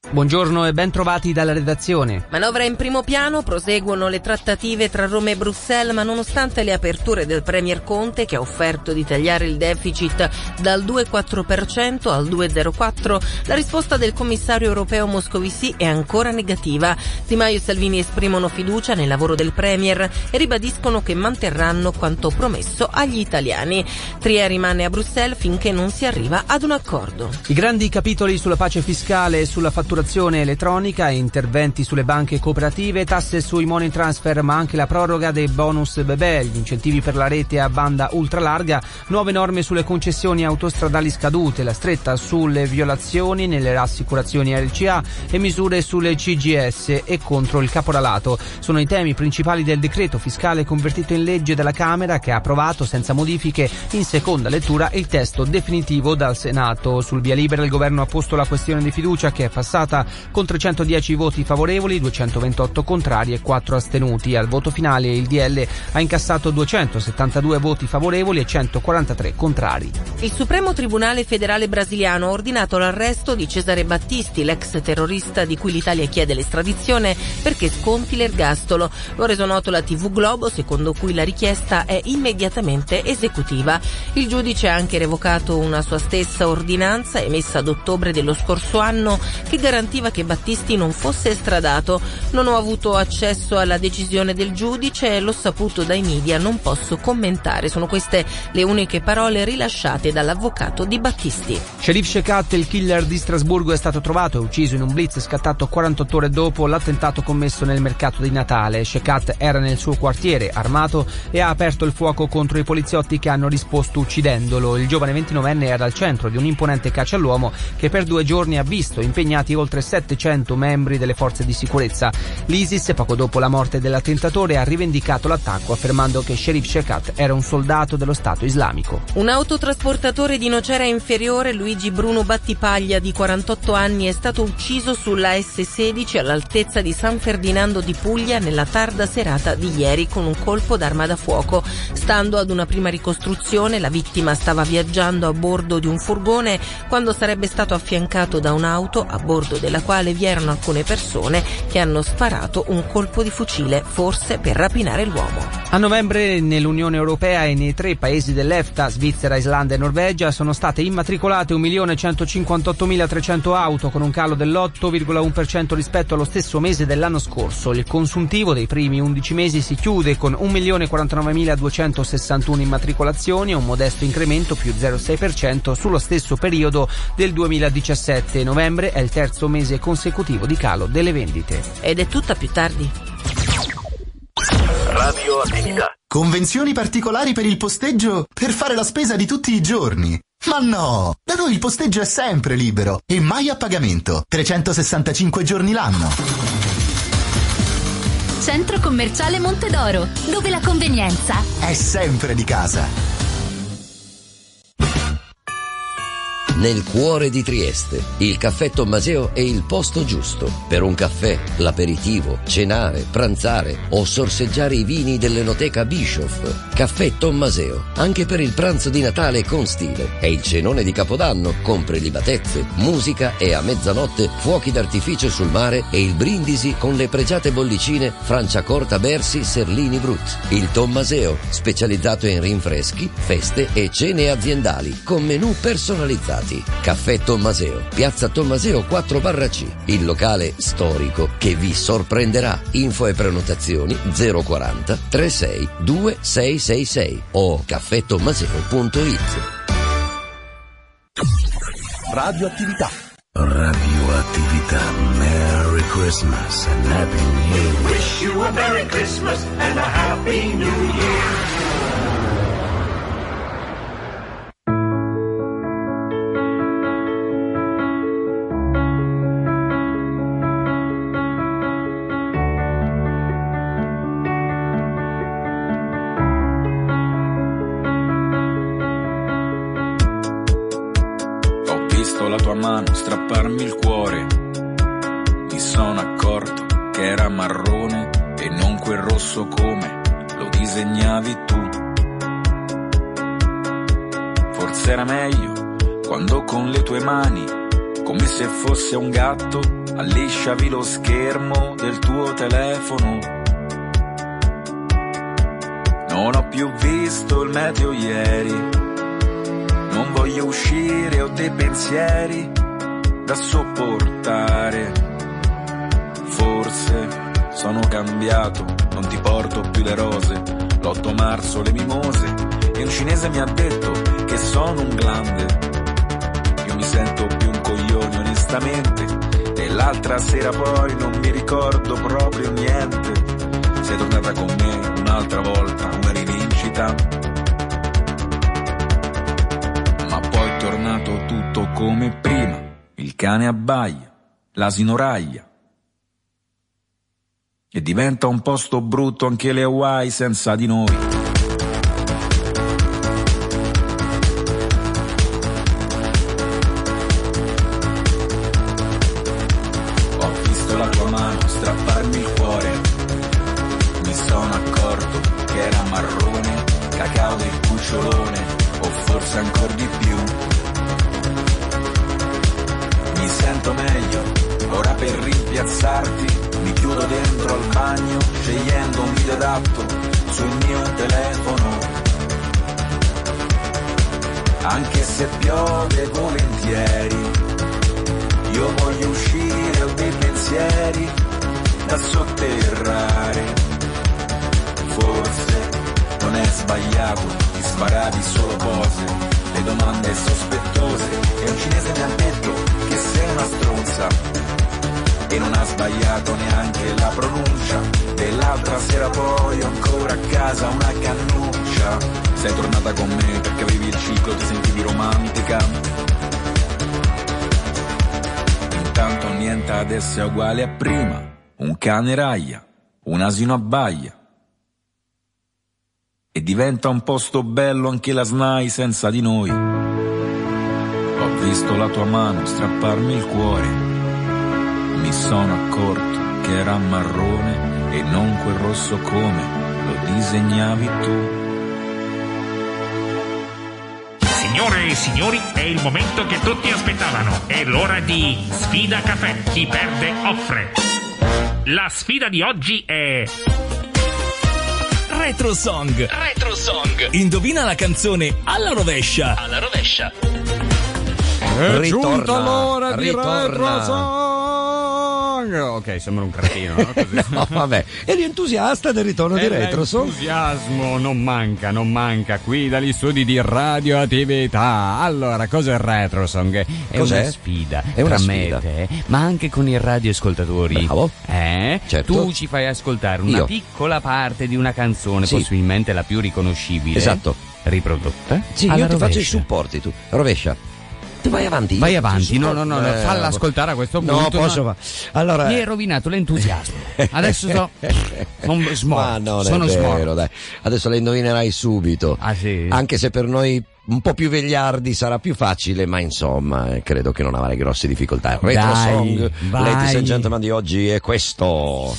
S26: Buongiorno e ben trovati dalla redazione.
S27: Manovra in primo piano, proseguono le trattative tra Roma e Bruxelles, ma nonostante le aperture del Premier Conte che ha offerto di tagliare il deficit dal 2,4% al 2,04%, la risposta del commissario europeo Moscovici è ancora negativa. Di Maio e Salvini esprimono fiducia nel lavoro del Premier e ribadiscono che manterranno quanto promesso agli italiani. Trier rimane a Bruxelles finché non si arriva ad un accordo.
S26: I grandi capitoli sulla pace fiscale e sulla fatturazione elettronica, interventi sulle banche cooperative, tasse sui money transfer, ma anche la proroga dei bonus bebè, gli incentivi per la rete a banda ultralarga, nuove norme sulle concessioni autostradali scadute, la stretta sulle violazioni nelle rassicurazioni RCA e misure sulle CGS e contro il caporalato. Sono i temi principali del decreto fiscale convertito in legge dalla Camera che ha approvato senza modifiche in seconda lettura il testo definitivo dal Senato. Sul via libera il governo ha posto la questione di fiducia che è passata con 310 voti favorevoli, 228 contrari e 4 astenuti. Al voto finale il DL ha incassato 272 voti favorevoli e 143 contrari.
S27: Il Supremo Tribunale Federale Brasiliano ha ordinato l'arresto di Cesare Battisti, l'ex terrorista di cui l'Italia chiede l'estradizione perché sconti l'ergastolo. Lo ha reso noto la TV Globo, secondo cui la richiesta è immediatamente esecutiva. Il giudice ha anche revocato una sua stessa ordinanza emessa ad ottobre dello scorso anno che garantiva che Battisti non fosse estradato. Non ho avuto accesso alla decisione del giudice e l'ho saputo dai media, non posso commentare. Sono queste le uniche parole rilasciate dall'avvocato di Battisti.
S26: Sherif Shekat, il killer di Strasburgo, è stato trovato e ucciso in un blitz scattato 48 ore dopo l'attentato commesso nel mercato di Natale. Shekat era nel suo quartiere, armato, e ha aperto il fuoco contro i poliziotti che hanno risposto uccidendolo. Il giovane 29enne era al centro di un imponente caccia all'uomo che per due giorni ha visto impegnati oltre 700 membri delle forze di sicurezza. L'ISIS, poco dopo la morte dell'attentatore, ha rivendicato l'attacco affermando che Sherif Shekat era un soldato dello Stato islamico.
S27: Un autotrasportatore di Nocera Inferiore, Luigi Bruno Battipaglia, di 48 anni, è stato ucciso sulla S16 all'altezza di San Ferdinando di Puglia nella tarda serata di ieri con un colpo d'arma da fuoco. Stando ad una prima ricostruzione, la vittima stava viaggiando a bordo di un furgone quando sarebbe stato affiancato da un'auto a bordo della quale vi erano alcune persone che hanno sparato un colpo di fucile, forse per rapinare l'uomo.
S26: A novembre nell'Unione Europea e nei tre paesi dell'EFTA, Svizzera, Islanda e Norvegia, sono state immatricolate 1.158.300 auto con un calo dell'8,1% rispetto allo stesso mese dell'anno scorso. Il consuntivo dei primi 11 mesi si chiude con 1.049.261 immatricolazioni un modesto incremento più 0,6% sullo stesso periodo del 2017. Novembre è il terzo mese consecutivo di calo delle vendite.
S27: Ed è tutta più tardi.
S14: Radioattività. Convenzioni particolari per il posteggio per fare la spesa di tutti i giorni. Ma no! Da noi il posteggio è sempre libero e mai a pagamento. 365 giorni l'anno.
S28: Centro commerciale Montedoro, dove la convenienza
S14: È sempre di casa.
S6: Nel cuore di Trieste. Il caffè Tommaseo è il posto giusto per un caffè, l'aperitivo, cenare, pranzare o sorseggiare i vini dell'enoteca Bischoff. Caffè Tommaseo, anche per il pranzo di Natale con stile e il cenone di Capodanno con prelibatezze, musica e a mezzanotte fuochi d'artificio sul mare e il brindisi con le pregiate bollicine Franciacorta Bersi Serlini Brut. Il Tommaseo, specializzato in rinfreschi, feste e cene aziendali con menù personalizzati. Caffè Tommaseo, Piazza Tommaseo 4 barra C, il locale storico che vi sorprenderà. Info e prenotazioni 040 36 2666 o caffettommaseo.it.
S9: Radioattività. Radioattività. Merry Christmas and Happy New Year.
S29: Wish you a Merry Christmas and a Happy New Year.
S30: Fosse un gatto, allisciavi lo schermo del tuo telefono. Non ho più visto il meteo ieri. Non voglio uscire, ho dei pensieri da sopportare. Forse sono cambiato, non ti porto più le rose. L'8 marzo le mimose e un cinese mi ha detto che sono un grande. Io mi sento onestamente e l'altra sera poi non mi ricordo proprio niente. Sei tornata con me un'altra volta, una rivincita ma poi è tornato tutto come prima. Il cane abbaia, l'asino raglia. E diventa un posto brutto anche le Hawaii senza di noi. È uguale a prima. Un cane raglia, un asino abbaia. E diventa un posto bello anche la SNAI senza di noi. Ho visto la tua mano strapparmi il cuore. Mi sono accorto che era marrone e non quel rosso come lo disegnavi tu.
S31: Signore e signori, è il momento che tutti aspettavano. È l'ora di Sfida Caffè. Chi perde offre. La sfida di oggi è.
S5: Retro Song. Retro Song. Indovina la canzone alla rovescia. Alla rovescia.
S7: È
S5: Ritorna,
S7: giunta l'ora di
S5: ritorna.
S7: Retro Song. Ok, sembra un cretino, no?
S32: No, vabbè, eri entusiasta del ritorno di Retroson?
S7: L'entusiasmo non manca, non manca qui dagli studi di radioattività. Allora, cos'è il Retrosong? È
S32: Cos'è?
S7: una sfida
S32: È una sfida.
S7: te, ma anche con i radioascoltatori.
S32: Bravo.
S7: Eh?
S32: Certo.
S7: Tu ci fai ascoltare una
S32: Io.
S7: piccola parte di una canzone,
S32: Sì.
S7: possibilmente la più riconoscibile.
S32: Esatto.
S7: Riprodotta?
S32: Sì, io ti faccio i
S7: rovescia.
S32: supporti tu. Rovescia.
S6: Vai avanti.
S7: Vai avanti, no, no, no, no,
S6: Eh,
S7: falla ascoltare a questo
S6: no,
S7: punto.
S6: posso fa- allora-
S7: Mi hai rovinato l'entusiasmo. Adesso so. Sono
S6: Ma
S7: smorto. sono
S6: vero,
S7: smorto.
S6: dai. Adesso le indovinerai subito.
S7: Ah, sì?
S6: Anche se per noi un po' più vegliardi sarà più facile, ma insomma, eh, credo che non avrai grosse difficoltà. Retro
S7: Dai,
S6: song,
S7: vai.
S6: ladies and gentlemen di oggi è questo.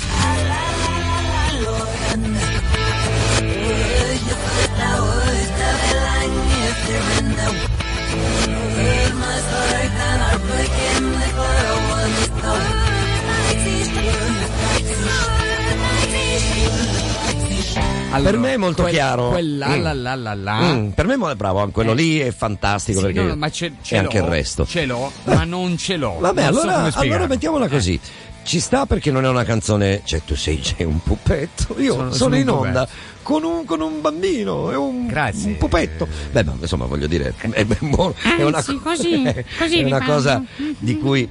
S7: Allora,
S6: per me è molto
S7: quel-
S6: chiaro.
S7: Quella
S6: Mm.
S7: la la la la.
S6: Mm, per me è bravo, quello
S7: Eh.
S6: lì è fantastico
S7: Sì,
S6: perché
S7: no, ma ce
S6: e anche il resto.
S7: Ce l'ho, ma non ce l'ho.
S6: Vabbè,
S7: Non so
S6: allora, allora mettiamola così. Ci sta perché non è una canzone, cioè tu sei, un pupetto, io
S7: Sono-
S6: sono,
S7: sono
S6: in onda
S7: pupetto.
S6: Con un, con un bambino, è un, un pupetto. Beh, ma insomma voglio dire, è, è buono, è una,
S20: Anzi,
S6: co-
S20: così, così
S6: è una cosa di cui,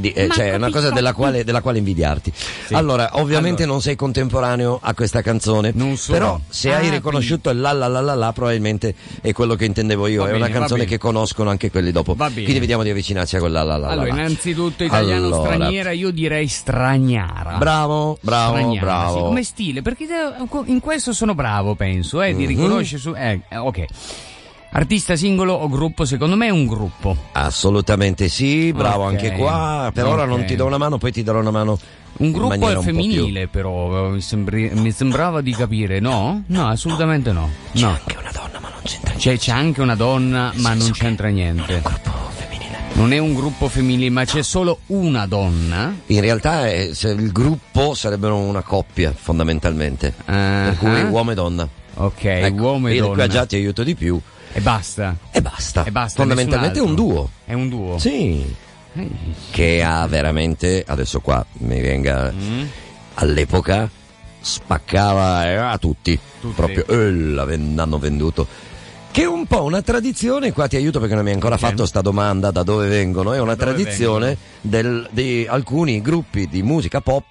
S6: di- eh, cioè è una cosa della quale, della quale invidiarti. Allora, ovviamente non sei contemporaneo a questa canzone,
S7: sono.
S6: però se
S7: Ah,
S6: hai riconosciuto il la la la la la probabilmente è quello che intendevo io,
S7: Va
S6: è
S7: bene,
S6: una canzone che conoscono anche quelli dopo. Quindi vediamo di avvicinarci a quella la la la.
S7: Allora, innanzitutto italiano
S6: Allora.
S7: straniera, io direi stragnara.
S6: Bravo, bravo,
S7: Stragnara,
S6: bravo.
S7: sì, come stile, perché in questo sono bravo, penso, eh, di
S6: Mhm.
S7: riconoscere su... Eh, ok. Artista singolo o gruppo? Secondo me è un gruppo.
S6: Assolutamente sì, bravo
S7: Ok.
S6: anche qua. Per ora
S7: Ok.
S6: non ti do una mano, poi ti darò una mano.
S7: Un gruppo è femminile, però eh, mi, sembri- mi sembrava di capire, no? No, assolutamente no. C'è anche
S6: una donna, ma non c'entra
S7: C'è, c'è anche una donna, ma non c'entra niente. Non è un gruppo femminile, ma c'è solo una donna.
S6: In realtà è- se il gruppo sarebbero una coppia, fondamentalmente. Per cui uomo e donna.
S7: Ok,
S6: Ecco,
S7: uomo e donna.
S6: qua già ti aiuto di più.
S7: E basta.
S6: E basta.
S7: E basta.
S6: Fondamentalmente è un duo.
S7: È un duo.
S6: Sì. Che ha veramente, adesso qua mi venga,
S7: Mm.
S6: all'epoca spaccava eh, a tutti.
S7: Tutti.
S6: Proprio, eh, la ven- hanno venduto. Che è un po' una tradizione, qua ti aiuto perché non mi hai ancora fatto sta domanda da dove vengono, è una
S7: dove
S6: tradizione del- di alcuni gruppi di musica pop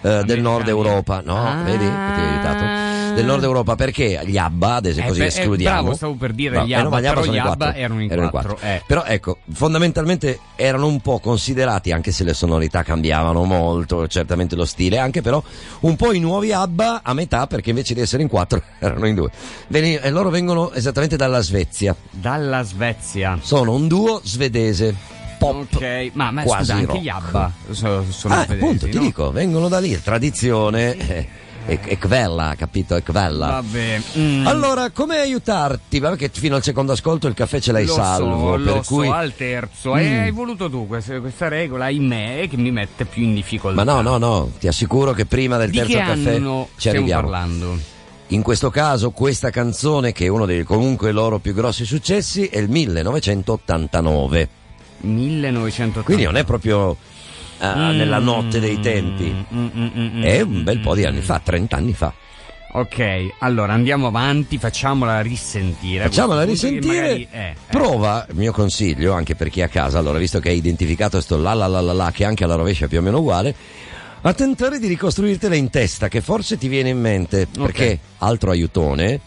S6: eh, del nord Europa, no?
S7: Ah.
S6: Vedi? Che ti ho aiutato. Del nord Europa perché gli ABBA, adesso
S7: Eh,
S6: così
S7: per- eh,
S6: escludiamo.
S7: bravo, stavo per dire
S6: No,
S7: gli
S6: eh, no,
S7: ABBA,
S6: ma
S7: però
S6: sono
S7: gli ABBA
S6: quattro.
S7: erano in quattro, eh.
S6: Però ecco, fondamentalmente erano un po' considerati, anche se le sonorità cambiavano molto, certamente lo stile, anche però un po' i nuovi ABBA a metà, perché invece di essere in quattro erano in due. Veni- e loro vengono esattamente dalla Svezia.
S7: Dalla Svezia.
S6: Sono un duo svedese. Pop.
S7: Ok, ma, ma
S6: quasi
S7: scusa, anche
S6: rock.
S7: gli ABBA so- sono
S6: Ah, appunto, ti
S7: no?
S6: dico, vengono da lì, tradizione. eh, è quella, capito? È quella.
S7: Vabbè. mm.
S6: Allora, come aiutarti? Va Perché fino al secondo ascolto il caffè ce l'hai
S7: lo
S6: salvo.
S7: so,
S6: per
S7: lo
S6: cui...
S7: so, al terzo.
S6: Mm.
S7: E hai voluto tu questa, questa regola, ahimè, che mi mette più in difficoltà.
S6: Ma no, no, no, ti assicuro che prima del
S7: Di
S6: terzo
S7: che
S6: caffè
S7: anno
S6: ci
S7: stiamo
S6: arriviamo.
S7: parlando?
S6: In questo caso questa canzone, che è uno dei comunque loro più grossi successi, è il 1989.
S7: 1980.
S6: Quindi non è proprio eh,
S7: Mm.
S6: nella notte dei tempi.
S7: Mm, mm, mm, mm,
S6: È un bel po' di anni fa, 30 anni fa.
S7: Ok, allora andiamo avanti, facciamola risentire.
S6: Facciamola risentire.
S7: magari- eh,
S6: Prova, il mio consiglio, anche per chi è a casa, allora visto che hai identificato questo la la la la la, che anche alla rovescia è più o meno uguale, a tentare di ricostruirtela in testa, che forse ti viene in mente, perché altro aiutone.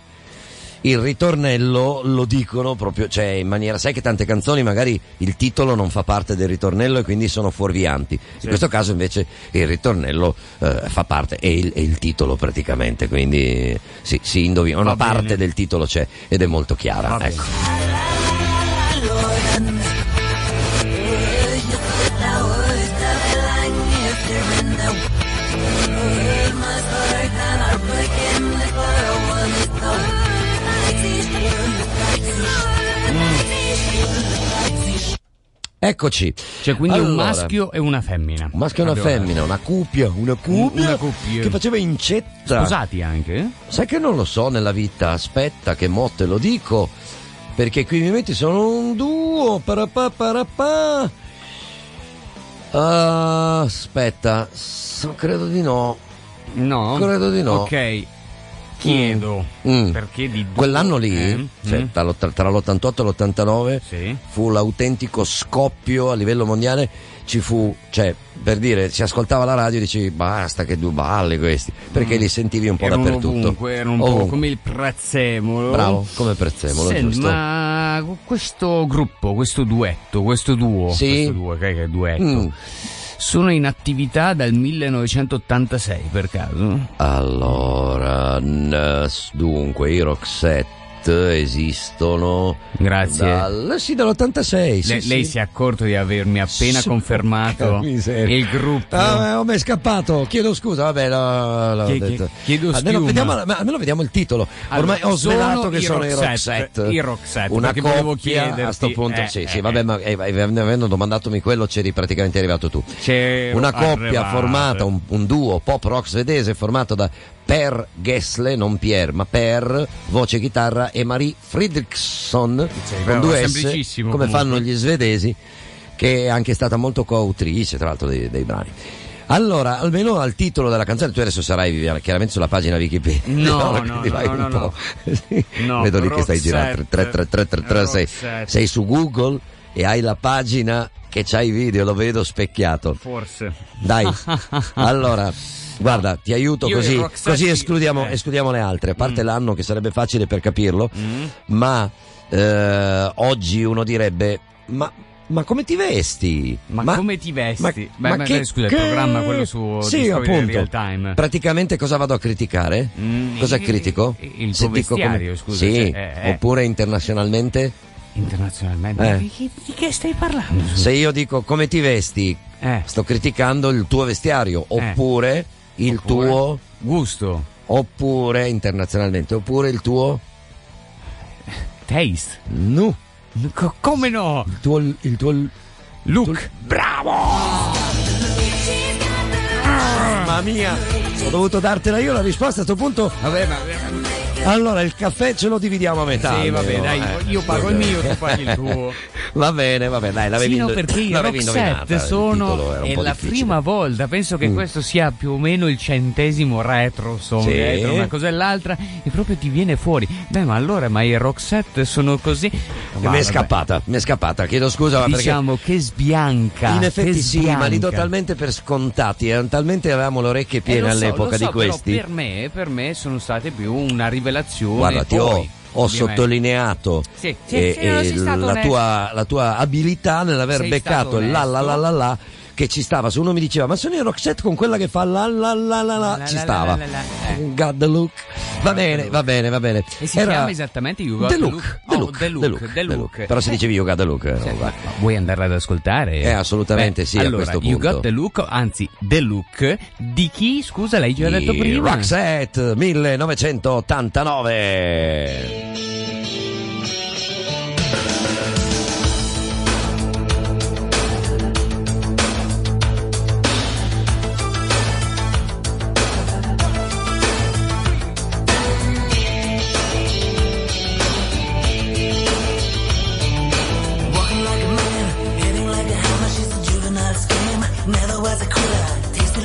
S6: Il ritornello lo dicono proprio, cioè in maniera, sai che tante canzoni magari il titolo non fa parte del ritornello e quindi sono fuorvianti. In questo caso invece il ritornello eh, fa parte, è il, è il titolo praticamente, quindi si, si indovina, una
S7: bene.
S6: parte del titolo c'è ed è molto chiara.
S7: Va
S6: ecco. Eccoci.
S7: Cioè, quindi un
S6: Allora,
S7: maschio e una femmina.
S6: Un maschio e una femmina, una cuppia, una cuppia,
S7: Una cuppia.
S6: che faceva incetta.
S7: Sposati anche?
S6: Sai che non lo so nella vita, aspetta che mo te lo dico, perché qui mi metti sono un duo, parapà parapà. Ah, aspetta, so- credo di no.
S7: No?
S6: Credo di no.
S7: Ok. Chiedo
S6: Mm.
S7: perché di due-
S6: Quell'anno lì,
S7: eh?
S6: cioè,
S7: Mm.
S6: tra l'otta- tra l'88 e l'89,
S7: Sì.
S6: fu l'autentico scoppio a livello mondiale. Ci fu, cioè, per dire, si ascoltava la radio e dicevi basta che due balle questi, perché
S7: Mm.
S6: li sentivi un po'
S7: Erano
S6: dappertutto.
S7: ovunque, erano un po'
S6: Ovunque.
S7: come il prezzemolo.
S6: Bravo, come prezzemolo,
S7: Senti,
S6: giusto?
S7: ma questo gruppo, questo duetto, questo duo,
S6: Sì.
S7: questo duo, che che è duetto,
S6: Mm.
S7: Sono in attività dal 1986 per caso?
S6: Allora, dunque, i Roxette esistono.
S7: Grazie.
S6: Dal, sì, dall'86. Sì,
S7: Le-
S6: sì.
S7: Lei si è accorto di avermi appena
S6: Sì,
S7: confermato il gruppo.
S6: Ah, oh, mi è scappato, chiedo scusa, vabbè, no, l'ho
S7: Chie-
S6: detto.
S7: chiedo
S6: almeno, vediamo, ma almeno vediamo il titolo. Ormai
S7: Allora,
S6: ho svelato che sono i
S7: Roxette, i Roxette,
S6: Una coppia a sto punto.
S7: eh,
S6: sì,
S7: eh,
S6: sì, vabbè, ma eh, avendo domandatemi quello c'eri praticamente arrivato tu.
S7: C'ero
S6: Una coppia
S7: arrivato.
S6: formata, un, un duo pop rock svedese formato da Per Gessle, non Pierre, ma Per, voce chitarra e Marie Fridriksson con due S, come
S7: comunque.
S6: fanno gli svedesi, che è anche stata molto coautrice tra l'altro dei, dei brani. Allora, almeno al titolo della canzone, tu adesso sarai Viviana, chiaramente sulla pagina Wikipedia.
S7: No, no, no, no, no, no. No,
S6: Vedo lì che stai girando.
S7: Roxette.
S6: 3, 3, 3, 3, 3, sei,
S7: Roxette.
S6: sei su Google e hai la pagina che c'hai i video, lo vedo specchiato.
S7: Forse.
S6: Dai, allora, guarda, ti aiuto
S7: Io
S6: così, così escludiamo,
S7: eh.
S6: escludiamo le altre, a parte l'anno che sarebbe facile per capirlo,
S7: Mm.
S6: ma eh, oggi uno direbbe, ma, ma come ti vesti?
S7: Ma, come ti vesti?
S6: ma-
S7: Beh,
S6: ma
S7: ma-
S6: che-
S7: scusa,
S6: che-
S7: il programma quello su
S6: Sì,
S7: Discovery
S6: appunto.
S7: Real Time.
S6: Praticamente cosa vado a criticare?
S7: Mm,
S6: cosa
S7: il-
S6: critico?
S7: il
S6: Se
S7: tuo
S6: dico come-
S7: vestiario, scusa,
S6: Sì,
S7: cioè, eh, eh.
S6: oppure internazionalmente?
S7: Internazionalmente?
S6: Eh.
S7: Di, di che stai parlando?
S6: Se io dico come ti vesti, sto criticando il tuo vestiario, oppure il
S7: Eh. Oppure?
S6: tuo
S7: gusto,
S6: oppure internazionalmente, oppure il tuo
S7: taste.
S6: No.
S7: Co- come no?
S6: Il tuo, il tuo
S7: look. Bravo!
S6: Mamma mia, ho dovuto dartela io la risposta a questo punto.
S7: Vabbè, ma
S6: Allora, il caffè ce lo dividiamo a metà.
S7: Sì, vabbè,
S6: almeno,
S7: dai,
S6: eh.
S7: io pago il mio, tu paghi il tuo.
S6: Va bene, va bene, dai, l'avevi
S7: Sì, no, perché i Roxette sono è la
S6: difficile.
S7: prima volta, penso che
S6: Mm.
S7: questo sia più o meno il centesimo retro song,
S6: Sì.
S7: retro, una cosa e l'altra e proprio ti viene fuori. Beh, ma allora, ma i Roxette sono così
S6: mi è scappata, mi è scappata, chiedo scusa, ma perché
S7: Diciamo che sbianca.
S6: in effetti sì, ma li do
S7: sbianca.
S6: talmente per scontati, eh, talmente avevamo le orecchie
S7: Eh,
S6: piene
S7: so,
S6: all'epoca
S7: so,
S6: di questi.
S7: per me, per me sono state più una rivelazione.
S6: Guarda, ti ho, ho sottolineato
S7: Sì, sì,
S6: eh, eh, la, tua, la tua abilità nell'aver
S7: Sei
S6: beccato la la la la la che ci stava. Se uno mi diceva, ma sono i Roxette con quella che fa la la la la la,
S7: La,
S6: ci stava.
S7: la, eh.
S6: God the look. Va bene, va bene, va bene.
S7: E si
S6: Era
S7: chiama esattamente You Got
S6: The Look. The
S7: Oh,
S6: Look,
S7: The Look,
S6: The Look,
S7: The Look.
S6: Però se
S7: Eh,
S6: dicevi You Got the Look. eh,
S7: Sì,
S6: no,
S7: Vuoi andare ad ascoltare?
S6: Eh, assolutamente sì, a
S7: allora,
S6: questo
S7: You
S6: punto.
S7: Got the Look, anzi, The Look di chi? Scusa, l'hai già detto prima.
S6: Roxette 1989.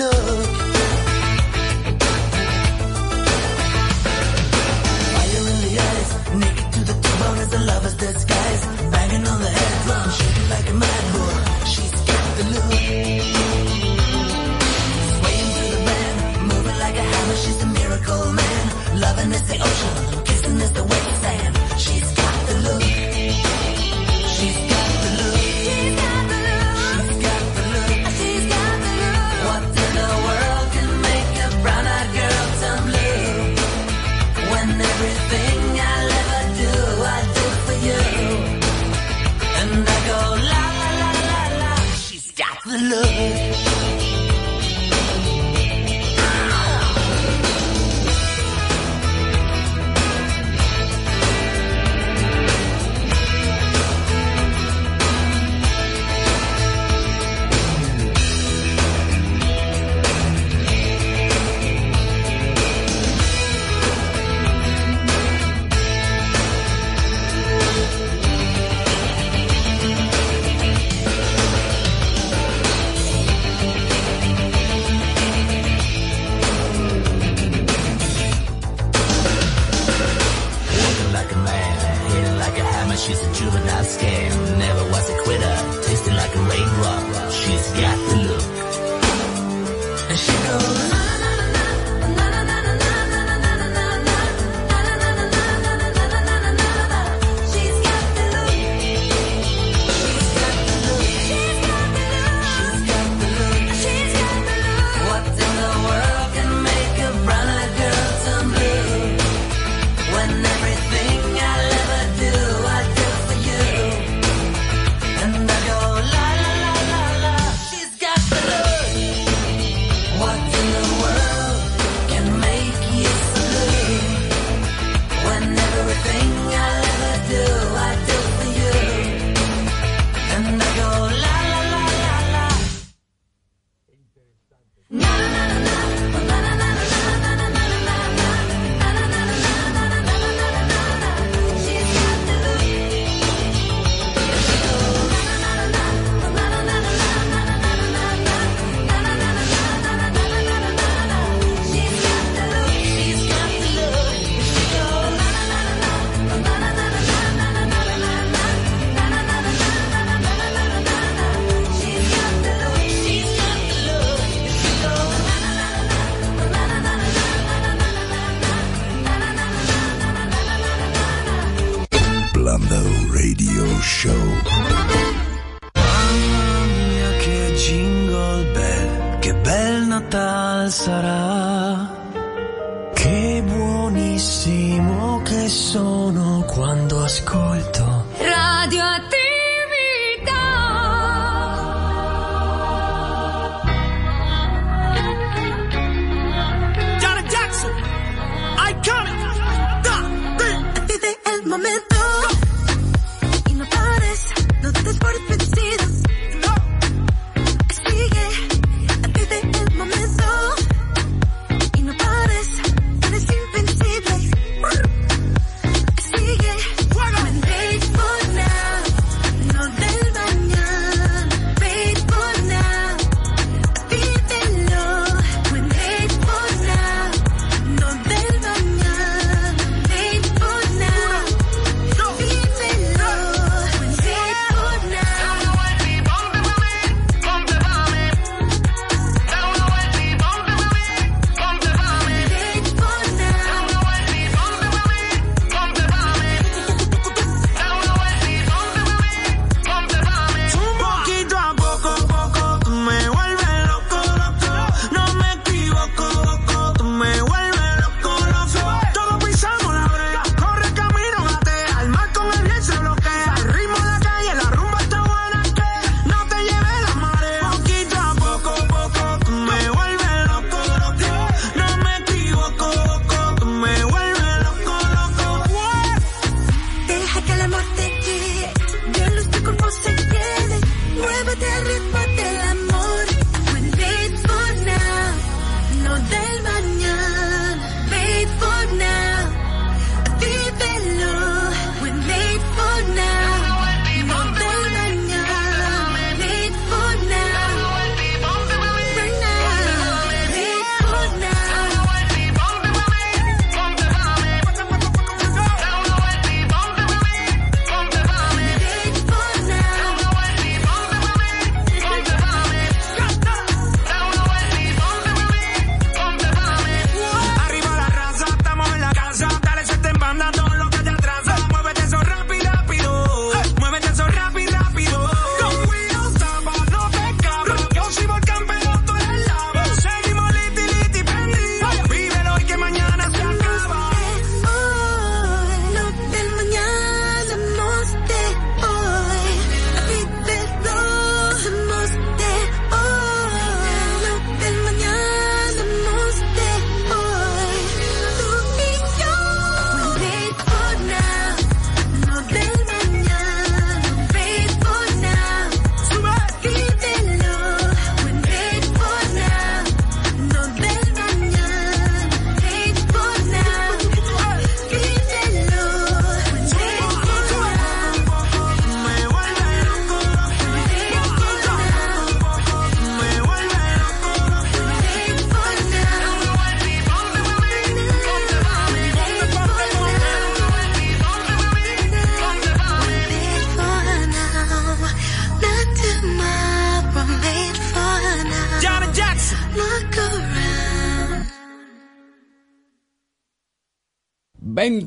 S10: look. Fire in the eyes, naked to the bone as a lover's disguise. Banging on the head drum, shaking like a mad bull. She's got the look. Swaying through the band, moving like a hammer. She's a miracle man. Loving is the ocean, kissing is the wet got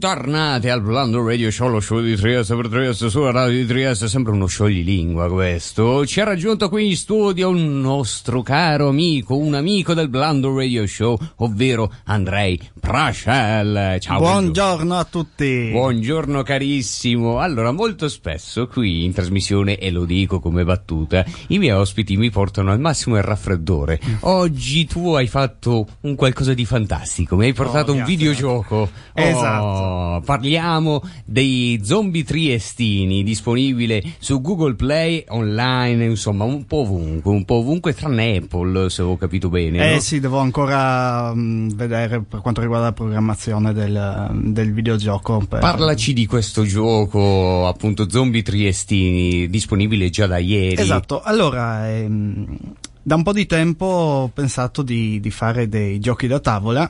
S7: Bentornati al Blando Radio Show, lo show di Trieste per Trieste sulla radio di Trieste, sempre uno scioglilingua questo. Ci ha raggiunto qui in studio un nostro caro amico, un amico del Blando Radio Show, ovvero Andrei Prascel. Ciao.
S33: Buongiorno a tutti.
S7: Buongiorno carissimo. Allora, molto spesso qui in trasmissione, e lo dico come battuta, i miei ospiti mi portano al massimo il raffreddore. Oggi tu hai fatto un qualcosa di fantastico, mi hai portato
S33: Oh,
S7: un videogioco.
S33: Esatto.
S7: Oh, parliamo dei zombie triestini, disponibile su Google Play, online, insomma, un po' ovunque, un po' ovunque, tranne Apple, se ho capito bene.
S33: Eh
S7: no?
S33: sì, devo ancora mh, vedere per quanto riguarda la programmazione del, del videogioco. per-
S7: Parlaci di questo gioco, appunto, zombie triestini, disponibile già da ieri.
S33: Esatto, allora ehm, da un po' di tempo ho pensato di, di fare dei giochi da tavola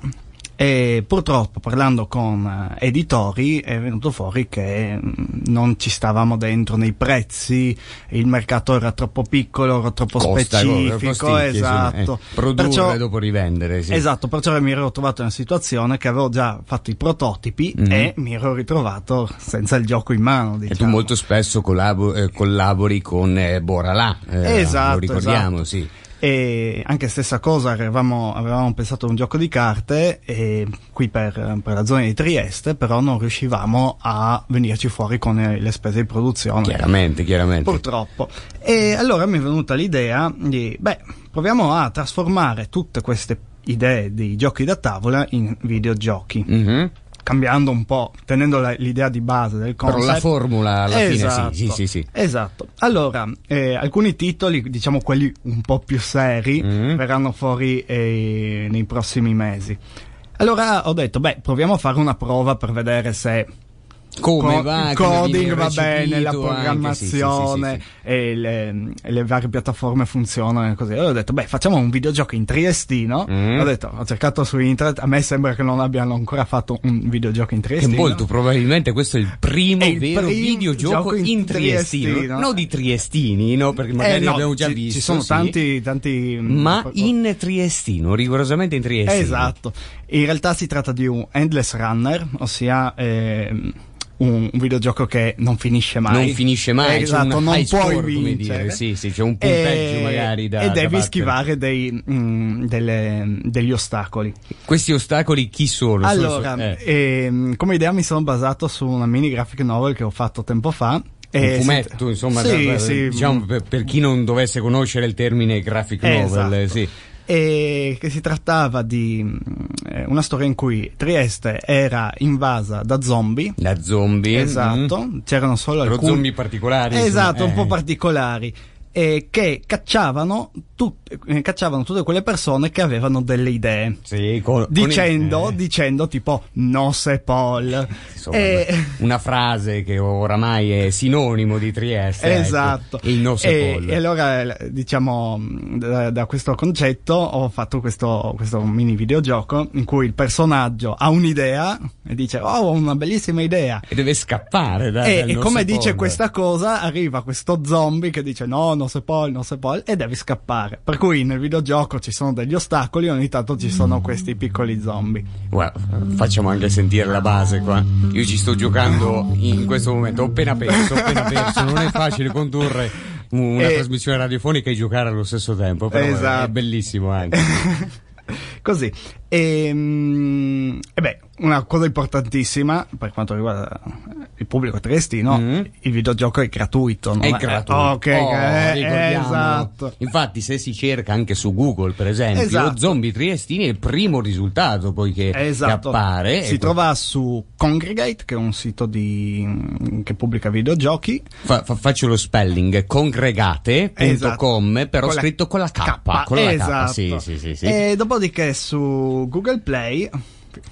S33: e purtroppo parlando con eh, editori è venuto fuori che mm, non ci stavamo dentro nei prezzi, il mercato era troppo piccolo, era troppo
S7: Costa,
S33: specifico,
S7: costicchia,
S33: esatto.
S7: eh, produrre
S33: Perciò-
S7: e dopo rivendere, sì.
S33: Esatto, perciò mi ero trovato in una situazione che avevo già fatto i prototipi
S7: Mhm.
S33: e mi ero ritrovato senza il gioco in mano.
S7: E tu
S33: Diciamo.
S7: molto spesso collabo- eh, collabori con eh, Boralà, eh,
S33: Esatto,
S7: lo ricordiamo,
S33: esatto.
S7: sì.
S33: E anche stessa cosa, avevamo, avevamo pensato a un gioco di carte e qui per, per la zona di Trieste, però non riuscivamo a venirci fuori con le spese di produzione.
S7: Chiaramente, chiaramente.
S33: Purtroppo. E allora mi è venuta l'idea di, beh, proviamo a trasformare tutte queste idee di giochi da tavola in videogiochi.
S7: Mhm.
S33: Cambiando un po', tenendo la- l'idea di base del
S7: Però
S33: concept.
S7: la formula alla fine sì,
S33: Esatto.
S7: sì, sì, sì.
S33: Esatto. Allora, eh, alcuni titoli, diciamo quelli un po' più seri,
S7: Mm.
S33: verranno fuori eh, nei prossimi mesi. Allora ho detto, beh, proviamo a fare una prova per vedere se
S7: Come
S33: co-
S7: va,
S33: il coding va bene, la
S7: recepito anche,
S33: programmazione
S7: sì, sì, sì,
S33: e le, e le varie piattaforme funzionano e così. Allora ho detto, beh, facciamo un videogioco in triestino.
S7: Mm.
S33: Ho detto, ho cercato su internet, a me sembra che non abbiano ancora fatto un videogioco in
S7: Che
S33: triestino.
S7: molto probabilmente questo è il primo
S33: È il
S7: vero
S33: primo
S7: videogioco
S33: gioco in
S7: in triestino,
S33: triestino.
S7: non di triestini, no? Perché magari
S33: Eh, no,
S7: abbiamo già
S33: ci,
S7: visto.
S33: ci sono
S7: sì.
S33: tanti, tanti mm,
S7: Ma in triestino, rigorosamente in triestino.
S33: Esatto. In realtà si tratta di un endless runner, ossia ehm, un, un videogioco che non finisce mai.
S7: Non finisce mai,
S33: esatto, non puoi
S7: score,
S33: vincere.
S7: sì, sì, c'è un punteggio
S33: E-
S7: magari da
S33: E
S7: da
S33: devi
S7: battere.
S33: schivare dei, mm, delle- degli ostacoli.
S7: Questi ostacoli chi sono? Sono-
S33: Allora,
S7: eh,
S33: ehm, come idea mi sono basato su una mini graphic novel che ho fatto tempo fa.
S7: un fumetto, insomma,
S33: Sì,
S7: da-
S33: sì.
S7: diciamo per, per chi non dovesse conoscere il termine graphic novel,
S33: Esatto.
S7: sì.
S33: E che si trattava di eh, una storia in cui Trieste era invasa da zombie.
S7: Da zombie.
S33: Esatto,
S7: mm.
S33: c'erano solo
S7: Però
S33: alcuni
S7: zombie particolari.
S33: Esatto,
S7: insomma,
S33: un po'
S7: eh.
S33: particolari. E che cacciavano, tut- eh, cacciavano tutte quelle persone che avevano delle idee.
S7: Sì, con- con il-
S33: dicendo,
S7: eh.
S33: dicendo tipo no se Paul.
S7: Insomma,
S33: E-
S7: una frase che oramai è sinonimo di Trieste. ecco.
S33: Esatto.
S7: Il no
S33: e,
S7: sepollo.
S33: e allora, eh, diciamo, da, da questo concetto ho fatto questo, questo mini videogioco in cui il personaggio ha un'idea e dice, oh, ho una bellissima idea.
S7: E deve scappare da,
S33: E, e come dice questa cosa, arriva questo zombie che dice no, no sepol, no sepol, e devi scappare. Per cui nel videogioco ci sono degli ostacoli, ogni tanto ci sono questi piccoli zombie.
S7: Guarda, facciamo anche sentire la base qua. Io ci sto giocando in questo momento, ho appena perso, ho appena perso. Non è facile condurre una
S33: E-
S7: trasmissione radiofonica e giocare allo stesso tempo, però è- è
S33: Esatto.
S7: bellissimo anche.
S33: Così. E, mm, e beh, una cosa importantissima per quanto riguarda il pubblico triestino, il videogioco è gratuito. non
S7: Mm. È gratuito.
S33: Ok,
S7: Oh,
S33: eh, esatto.
S7: Infatti, se si cerca anche su Google, per esempio,
S33: Esatto.
S7: zombie triestini è il primo risultato poi che, che
S33: Esatto.
S7: appare.
S33: Si
S7: E
S33: trova su Congregate, che è un sito di, mm, che pubblica videogiochi.
S7: fa- fa- faccio lo spelling congregate.com,
S33: Esatto.
S7: però
S33: Con la
S7: scritto con la K. Con la K,
S33: esatto.
S7: sì, sì, sì, sì.
S33: E dopodiché su Google Play,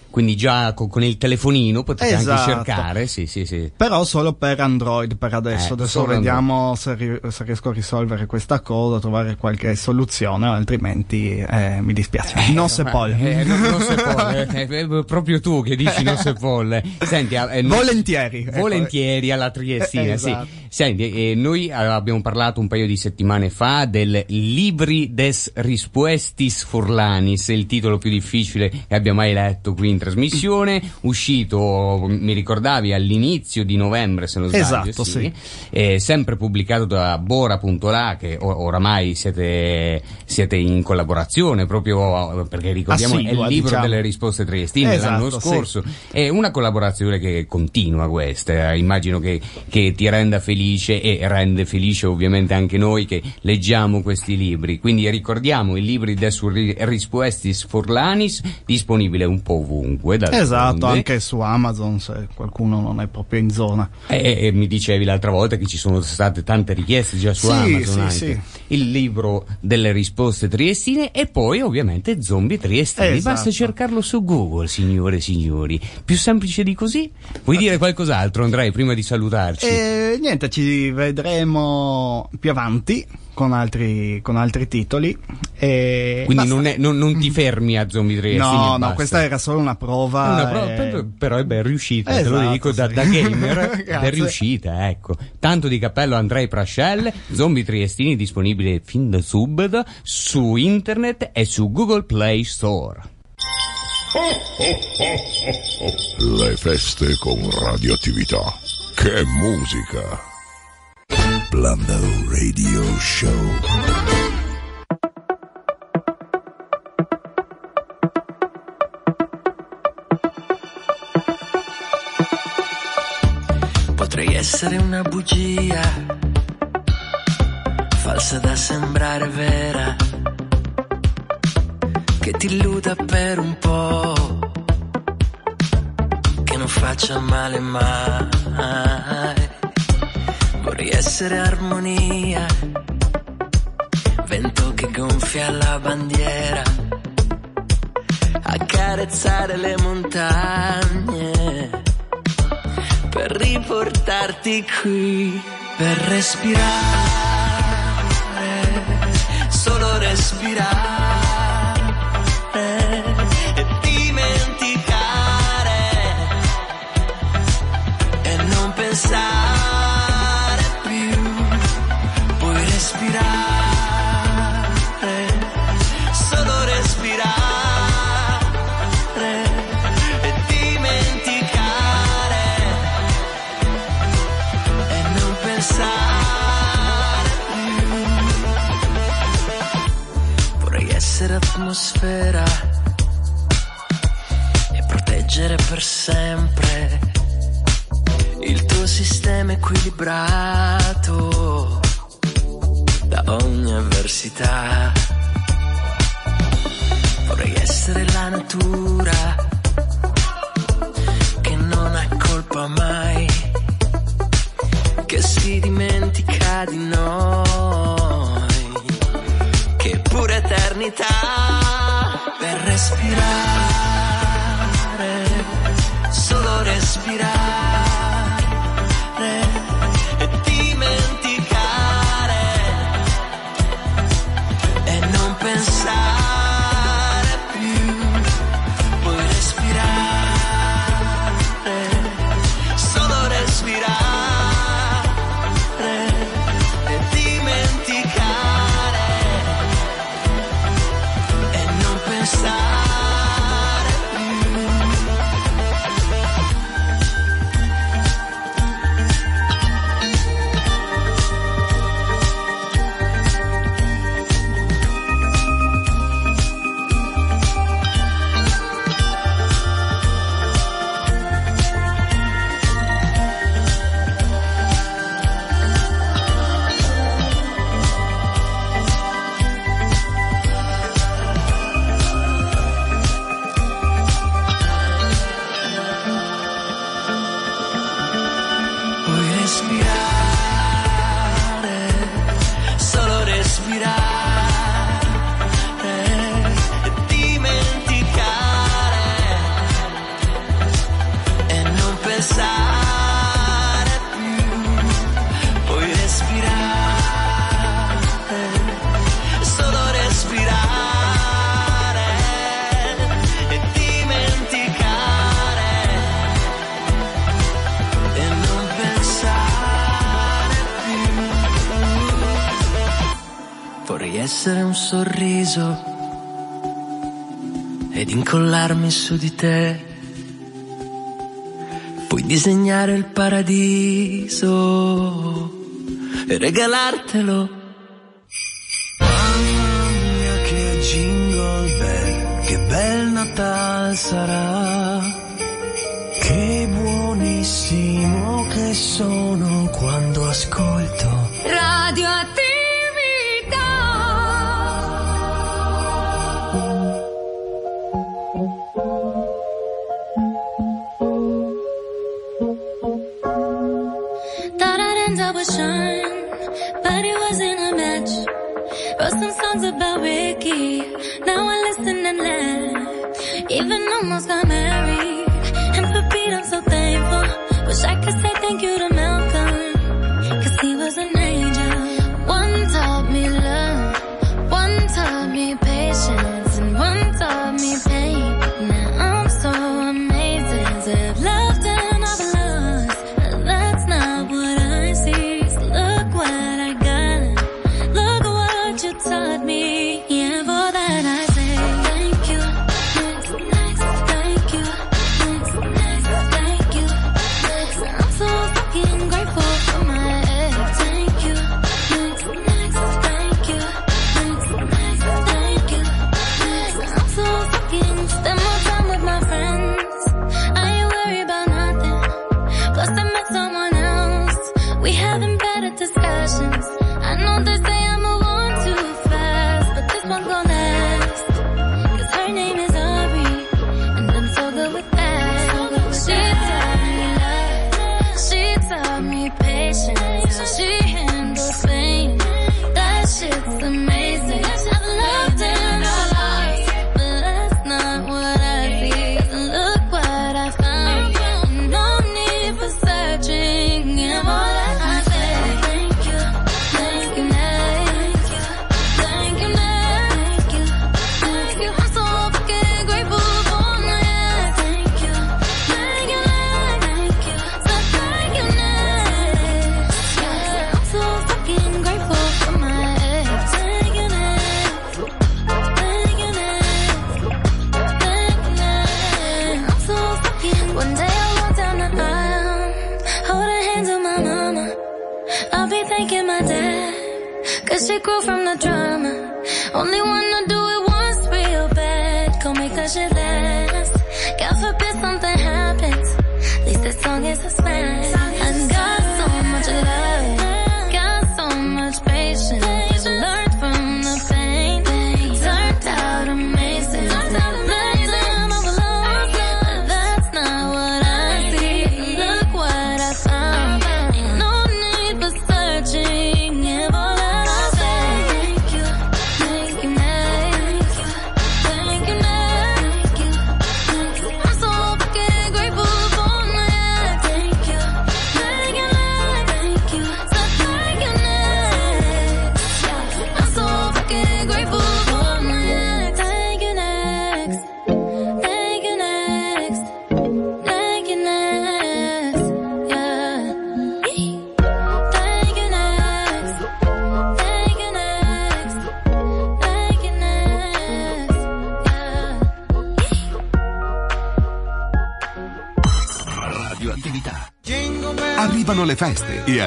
S7: Quindi già co- con, il telefonino potete
S33: Esatto.
S7: anche cercare, sì, sì, sì.
S33: però solo per Android per adesso.
S7: Eh,
S33: adesso vediamo se, ri- se riesco a risolvere questa cosa, trovare qualche soluzione, altrimenti eh, mi dispiace. non se può.
S7: Eh, no, non se può, eh, eh, proprio tu che dici non se eh. Senti, eh, noi-
S33: Volentieri, ecco.
S7: Volentieri alla Triestina,
S33: Eh,
S7: sì. Senti, eh, noi eh, abbiamo parlato un paio di settimane fa del Libri des Rispuestis Furlanis, il titolo più difficile che abbia mai letto qui in trasmissione, uscito, mi ricordavi, all'inizio di novembre, se non sbaglio,
S33: Esatto, sì.
S7: eh, sempre pubblicato da Bora.la, che o- oramai siete, siete in collaborazione proprio eh, perché ricordiamo è il
S33: Assidua,
S7: libro
S33: diciamo.
S7: delle risposte triestine
S33: Esatto,
S7: l'anno
S33: sì.
S7: scorso. È una collaborazione che continua questa, immagino che, che ti renda felice e rende felice ovviamente anche noi che leggiamo questi libri. Quindi ricordiamo i libri de su ri- Rispuestis Forlanis, disponibile un po' ovunque.
S33: Esatto, anche su Amazon se qualcuno non è proprio in zona.
S7: E, e mi dicevi l'altra volta che ci sono state tante richieste già su
S33: Sì,
S7: Amazon
S33: sì, sì.
S7: Il libro delle risposte triestine e poi ovviamente zombie triestini.
S33: Esatto.
S7: Basta cercarlo su Google, signore e signori. Più semplice di così? Vuoi dire qualcos'altro, Andrei, prima di salutarci?
S33: E niente, ci vedremo più avanti con altri, con altri titoli. E
S7: Quindi non, è- non- non ti fermi a zombie triestini. e
S33: No, no,
S7: basta.
S33: questa era solo una prova.
S7: Una prova,
S33: e-
S7: però- è ben riuscita, te lo
S33: Esatto,
S7: dico da,
S33: sì.
S7: da gamer,
S33: Grazie.
S7: è riuscita, ecco. Tanto di cappello Andrei Prascel, Zombie Triestini disponibile fin da subito su internet e su Google Play Store.
S34: Le feste con radioattività. Che musica! Blando Radio Show.
S10: Potrei essere una bugia, falsa da sembrare vera, che ti illuda per un po', che non faccia male mai Vorrei essere armonia, vento che gonfia la bandiera, accarezzare le montagne, per riportarti qui, per respirare, solo respirare. E dimenticare. E non pensare. l'opera e proteggere per sempre il tuo sistema equilibrato da ogni avversità. Vorrei essere la natura respirar. su di te. Puoi disegnare il paradiso e regalartelo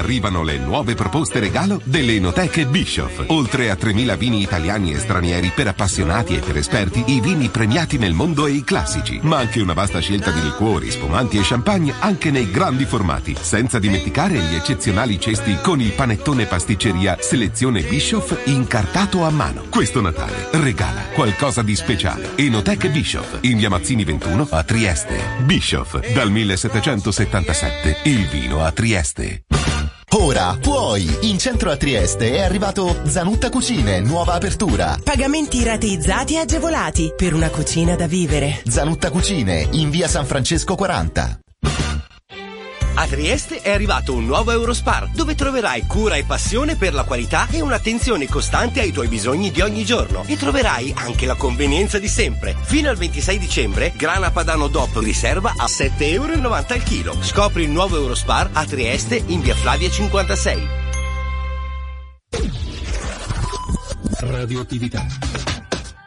S35: arrivano le nuove proposte regalo delle enoteche Bischoff. Oltre a 3.000 vini italiani e stranieri per appassionati e per esperti, i vini premiati nel mondo e i classici, ma anche una vasta scelta di liquori, spumanti e champagne anche nei grandi formati, senza dimenticare gli eccezionali cesti con il panettone pasticceria selezione Bischoff incartato a mano. Questo Natale regala qualcosa di speciale. Enoteche Bischoff in via Mazzini 21 a Trieste. Bischoff dal 1777. Il vino a Trieste.
S14: Ora puoi! In centro a Trieste è arrivato Zanutta Cucine, nuova apertura.
S36: Pagamenti rateizzati e agevolati per una cucina da vivere.
S14: Zanutta Cucine, in via San Francesco 40.
S37: A Trieste è arrivato un nuovo Eurospar, dove troverai cura e passione per la qualità e un'attenzione costante ai tuoi bisogni di ogni giorno. E troverai anche la convenienza di sempre. Fino al 26 dicembre, grana padano DOP riserva a 7,90 euro al chilo. Scopri il nuovo Eurospar a Trieste in via Flavia 56.
S9: Radioattività.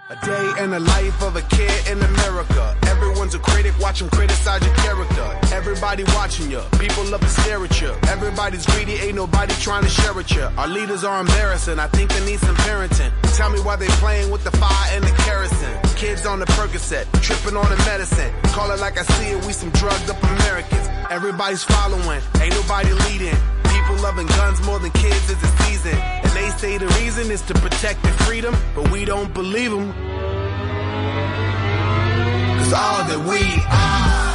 S38: A day in the life of a kid in America. Everyone's a critic, watch them criticize your character. Everybody watching you, people love to stare at you. Everybody's greedy, ain't nobody trying to share with you. Our leaders are embarrassing, I think they need some parenting. Tell me why they playing with the fire and the kerosene. Kids on the Percocet, tripping on the medicine. Call it like I see it, we some drugged up Americans. Everybody's following, ain't nobody leading. People loving guns more than kids is a season. And they say the reason is to protect their freedom, but we don't believe them. Cause all that we are.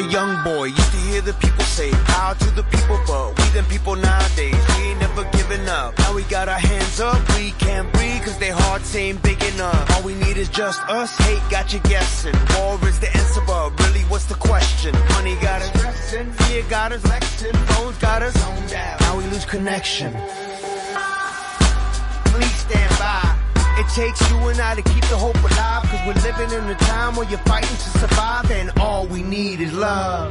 S38: A young boy, used to hear the people say, Power to the people, but we them people nowadays, we ain't never giving up. Now we got our hands up, we can't breathe cause their hearts ain't big enough. All we need is just us, hate got you guessing. War is the answer, but really what's the question? Money got us stressing, fear got us phones got us zoned out. Now we lose connection. It takes you and I to keep the hope alive. Cause we're living in a time where you're fighting to survive, and all we need is love.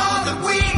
S38: All that we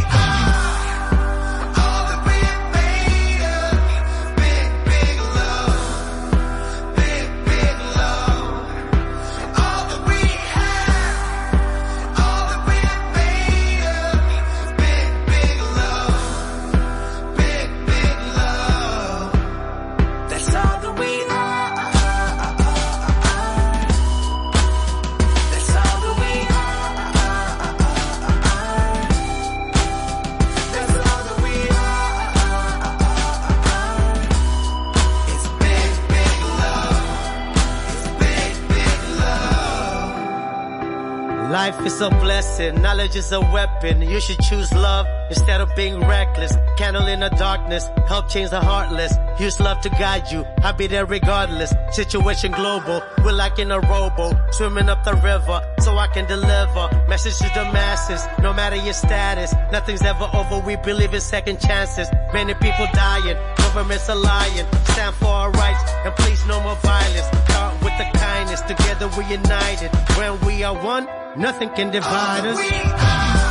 S39: a blessing, knowledge is a weapon. You should choose love instead of being reckless. Candle in the darkness, help change the heartless. Use love to guide you, I'll be there regardless. Situation global, we're like in a rowboat, swimming up the river, so I can deliver. Message to the masses, no matter your status. Nothing's ever over, we believe in second chances. Many people dying, governments are lying. Stand for our rights, and please no more violence. Start with the kindness, together we're united. When we are one, nothing can divide us.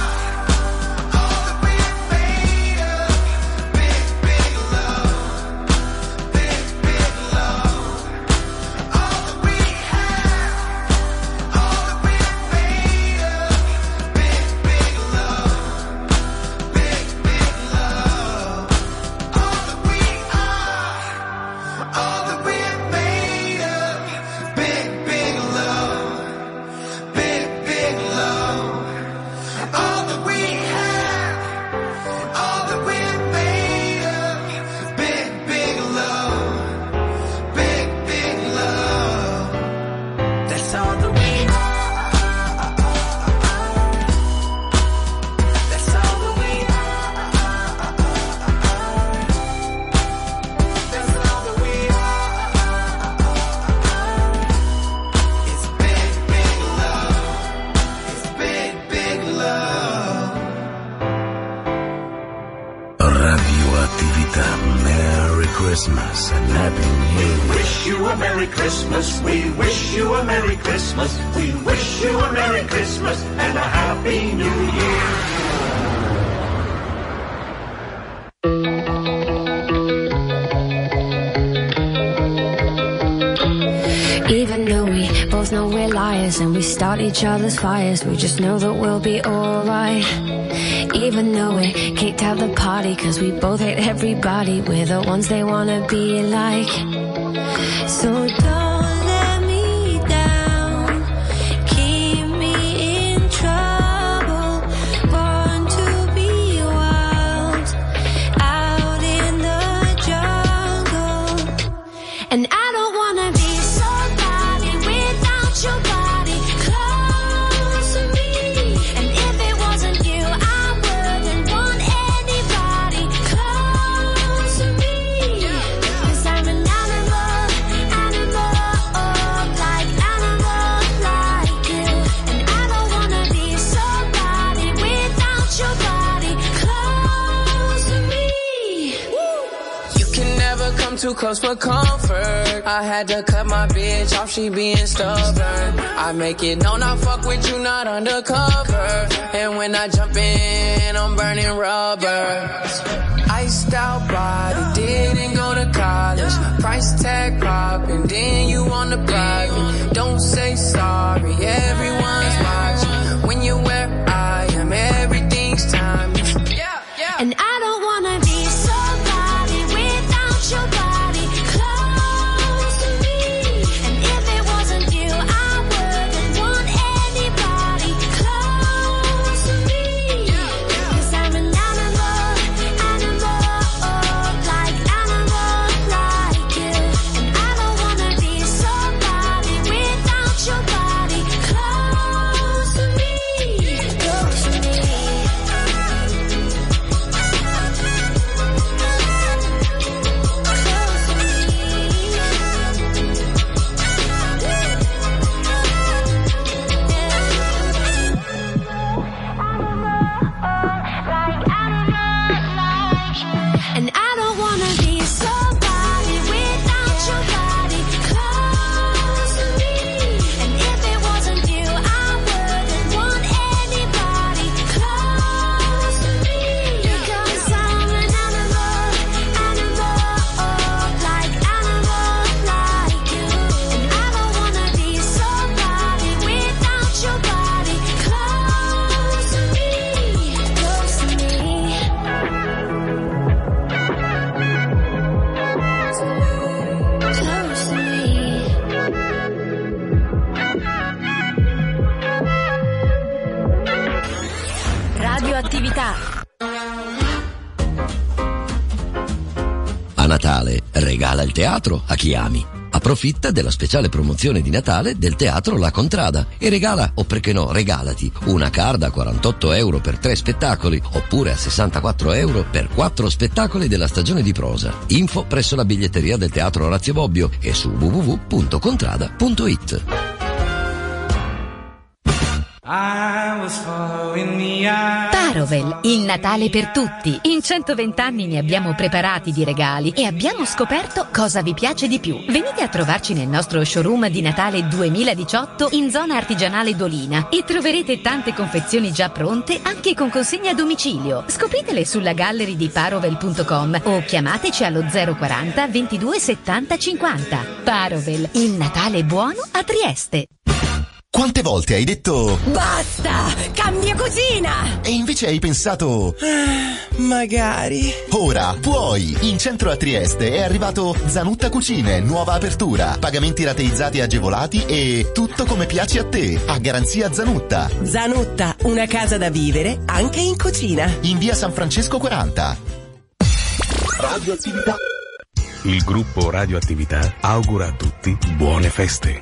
S2: Each other's fires, we just know that we'll be alright. Even though we kicked out the party cause we both hate everybody, we're the ones they wanna be like.
S20: Had to cut my bitch off, she being stubborn. I make it known I fuck with you, not undercover. And when I jump in, I'm burning rubber. Iced out body, didn't go to college. Price tag popping, then you on the private. Don't say sorry, everyone's watching. When you're where I am, everything's timeless.
S6: Regala il teatro a chi ami. Approfitta della speciale promozione di Natale del Teatro La Contrada e regala, o perché no, regalati, una card a 48 euro per tre spettacoli oppure a 64 euro per quattro spettacoli della stagione di prosa. Info presso la biglietteria del Teatro Orazio Bobbio e su www.contrada.it.
S23: Parovel, il Natale per tutti. In 120 anni ne abbiamo preparati di regali e abbiamo scoperto cosa vi piace di più. Venite a trovarci nel nostro showroom di Natale 2018 in zona artigianale Dolina e troverete tante confezioni già pronte anche con consegna a domicilio. Scopritele sulla gallery di parovel.com o chiamateci allo 040 22 70 50. Parovel, il Natale buono a Trieste.
S14: Quante volte hai detto
S40: Basta! Cambia cucina!
S14: e invece hai pensato
S40: Magari.
S14: Ora puoi! In centro a Trieste è arrivato Zanutta Cucine, nuova apertura, pagamenti rateizzati agevolati e tutto come piace a te, a garanzia Zanutta.
S40: Zanutta, una casa da vivere anche in cucina.
S14: In via San Francesco 40.
S8: Radioattività. Il gruppo Radioattività augura a tutti buone feste.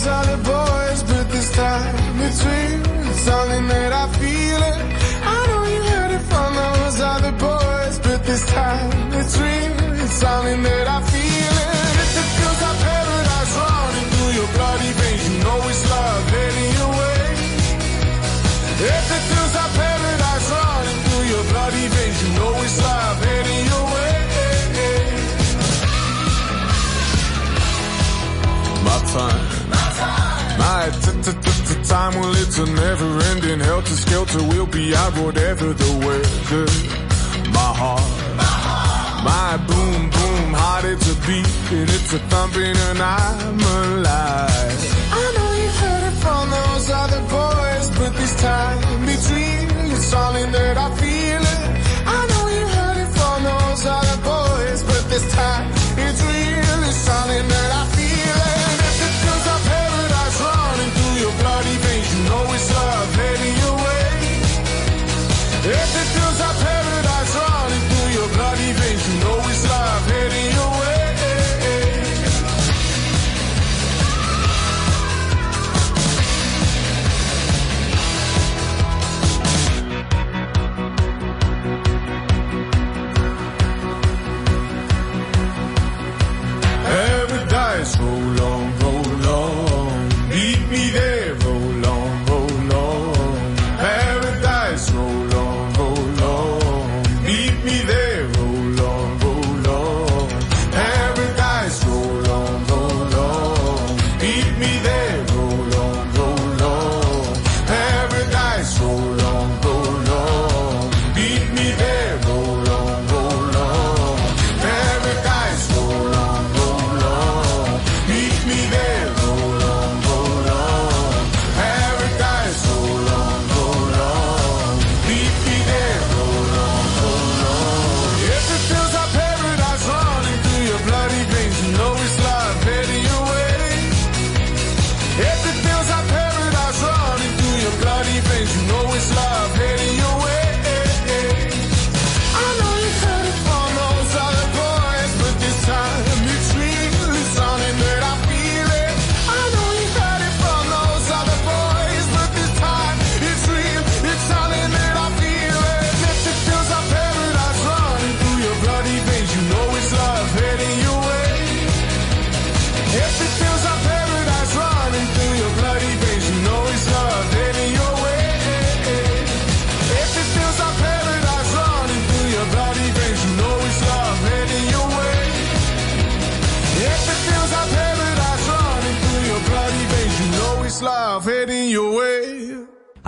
S41: Those other boys, but this time it's something that I feel it. I know you heard it from those other boys, but this time it's that I feel it. If it feels like paradise running through your bloody veins, you know it's love way. If it feels like paradise running through your bloody veins, you know it's love way. My time. My t- t- t- t- time, well, it's a never ending helter skelter. We'll be out whatever the weather. My heart, my boom boom heart, it's a beat and it's a thumping, and I'm alive. I know you heard it from those other boys, but this time real. It's something that I feel I've.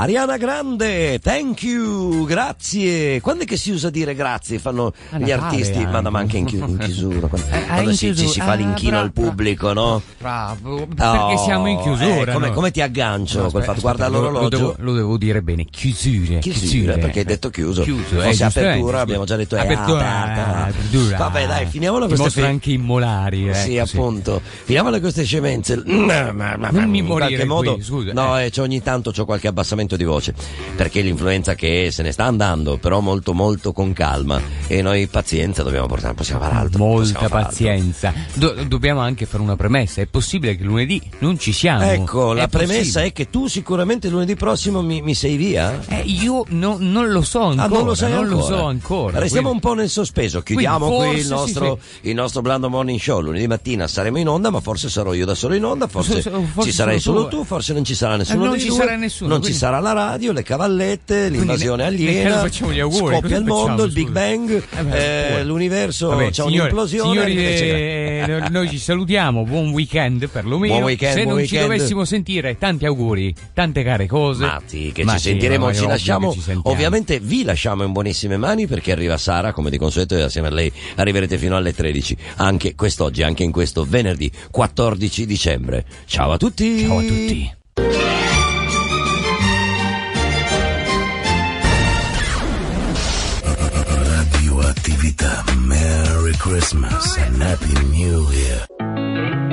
S6: Ariana Grande, thank you, grazie. Quando è che si usa dire grazie? Fanno gli artisti, ma ma anche in, chi- in chiusura. Quando,
S7: Eh,
S6: quando
S7: in
S6: si, ci
S7: chiusura.
S6: si fa
S7: Ah,
S6: l'inchino
S7: bra-
S6: al pubblico, no?
S7: Bravo, perché
S6: Oh,
S7: siamo in chiusura.
S6: eh, come,
S7: no?
S6: come ti aggancio
S7: No,
S6: quel fatto? Guarda l'orologio.
S7: Lo devo, lo devo dire bene, chiusure.
S6: Chiusura, perché hai detto chiuso.
S7: Chiuso,
S6: Fosse
S7: eh, giustamente,
S6: apertura,
S7: scusa.
S6: abbiamo già detto è
S7: Apertura,
S6: aperta.
S7: apertura.
S6: Vabbè, dai, finiamola
S7: mostro
S6: fe-
S7: anche i molari. eh,
S6: Sì,
S7: così.
S6: appunto. Finiamola queste scemenze. Non
S7: mi
S6: in
S7: morire
S6: qualche modo.
S7: scusa,
S6: no, eh, ogni tanto c'ho qualche abbassamento di voce. Perché l'influenza che se ne sta andando, però molto molto con calma. E noi pazienza dobbiamo portare, possiamo fare altro.
S7: Molta pazienza. Do- dobbiamo anche fare una premessa. È possibile che lunedì non ci siamo?
S6: Ecco, la
S7: È
S6: premessa
S7: possibile.
S6: è che tu sicuramente lunedì prossimo mi, mi sei via.
S7: Eh, io no- non lo so ancora.
S6: Ah, non lo
S7: non
S6: ancora?
S7: lo so ancora.
S6: Restiamo
S7: quindi-
S6: un po' nel sospeso. Chiudiamo
S7: Quindi
S6: qui il nostro, il nostro Blando Morning Show. Lunedì mattina saremo in onda, ma forse sarò io da solo in onda. Forse,
S7: forse
S6: ci sarai
S7: solo tu.
S6: forse non ci sarà nessuno
S7: Eh, non
S6: dei
S7: ci
S6: due,
S7: sarà nessuno,
S6: Non
S7: quindi-
S6: ci sarà la radio, le cavallette, l'invasione
S7: ne- ne-
S6: aliena.
S7: auguri,
S6: Scoppia il mondo, il Big? Bang,
S7: Eh,
S6: eh, l'universo
S7: Vabbè,
S6: c'è
S7: signori-
S6: un'implosione.
S7: Signori, eh, no- noi ci salutiamo, buon weekend perlomeno.
S6: Buon weekend,
S7: Se
S6: buon
S7: non ci
S6: weekend.
S7: dovessimo sentire, tanti auguri, tante care cose.
S6: Ma sì, che
S7: Ma
S6: ci sentiremo, ci lasciamo.
S7: ci sentiamo.
S6: Ovviamente vi lasciamo in buonissime mani perché arriva Sara, come di consueto, e assieme a lei arriverete fino alle 13. Anche quest'oggi, anche in questo venerdì 14 dicembre. Ciao a tutti!
S7: Ciao a tutti!
S20: Christmas and Happy New Year.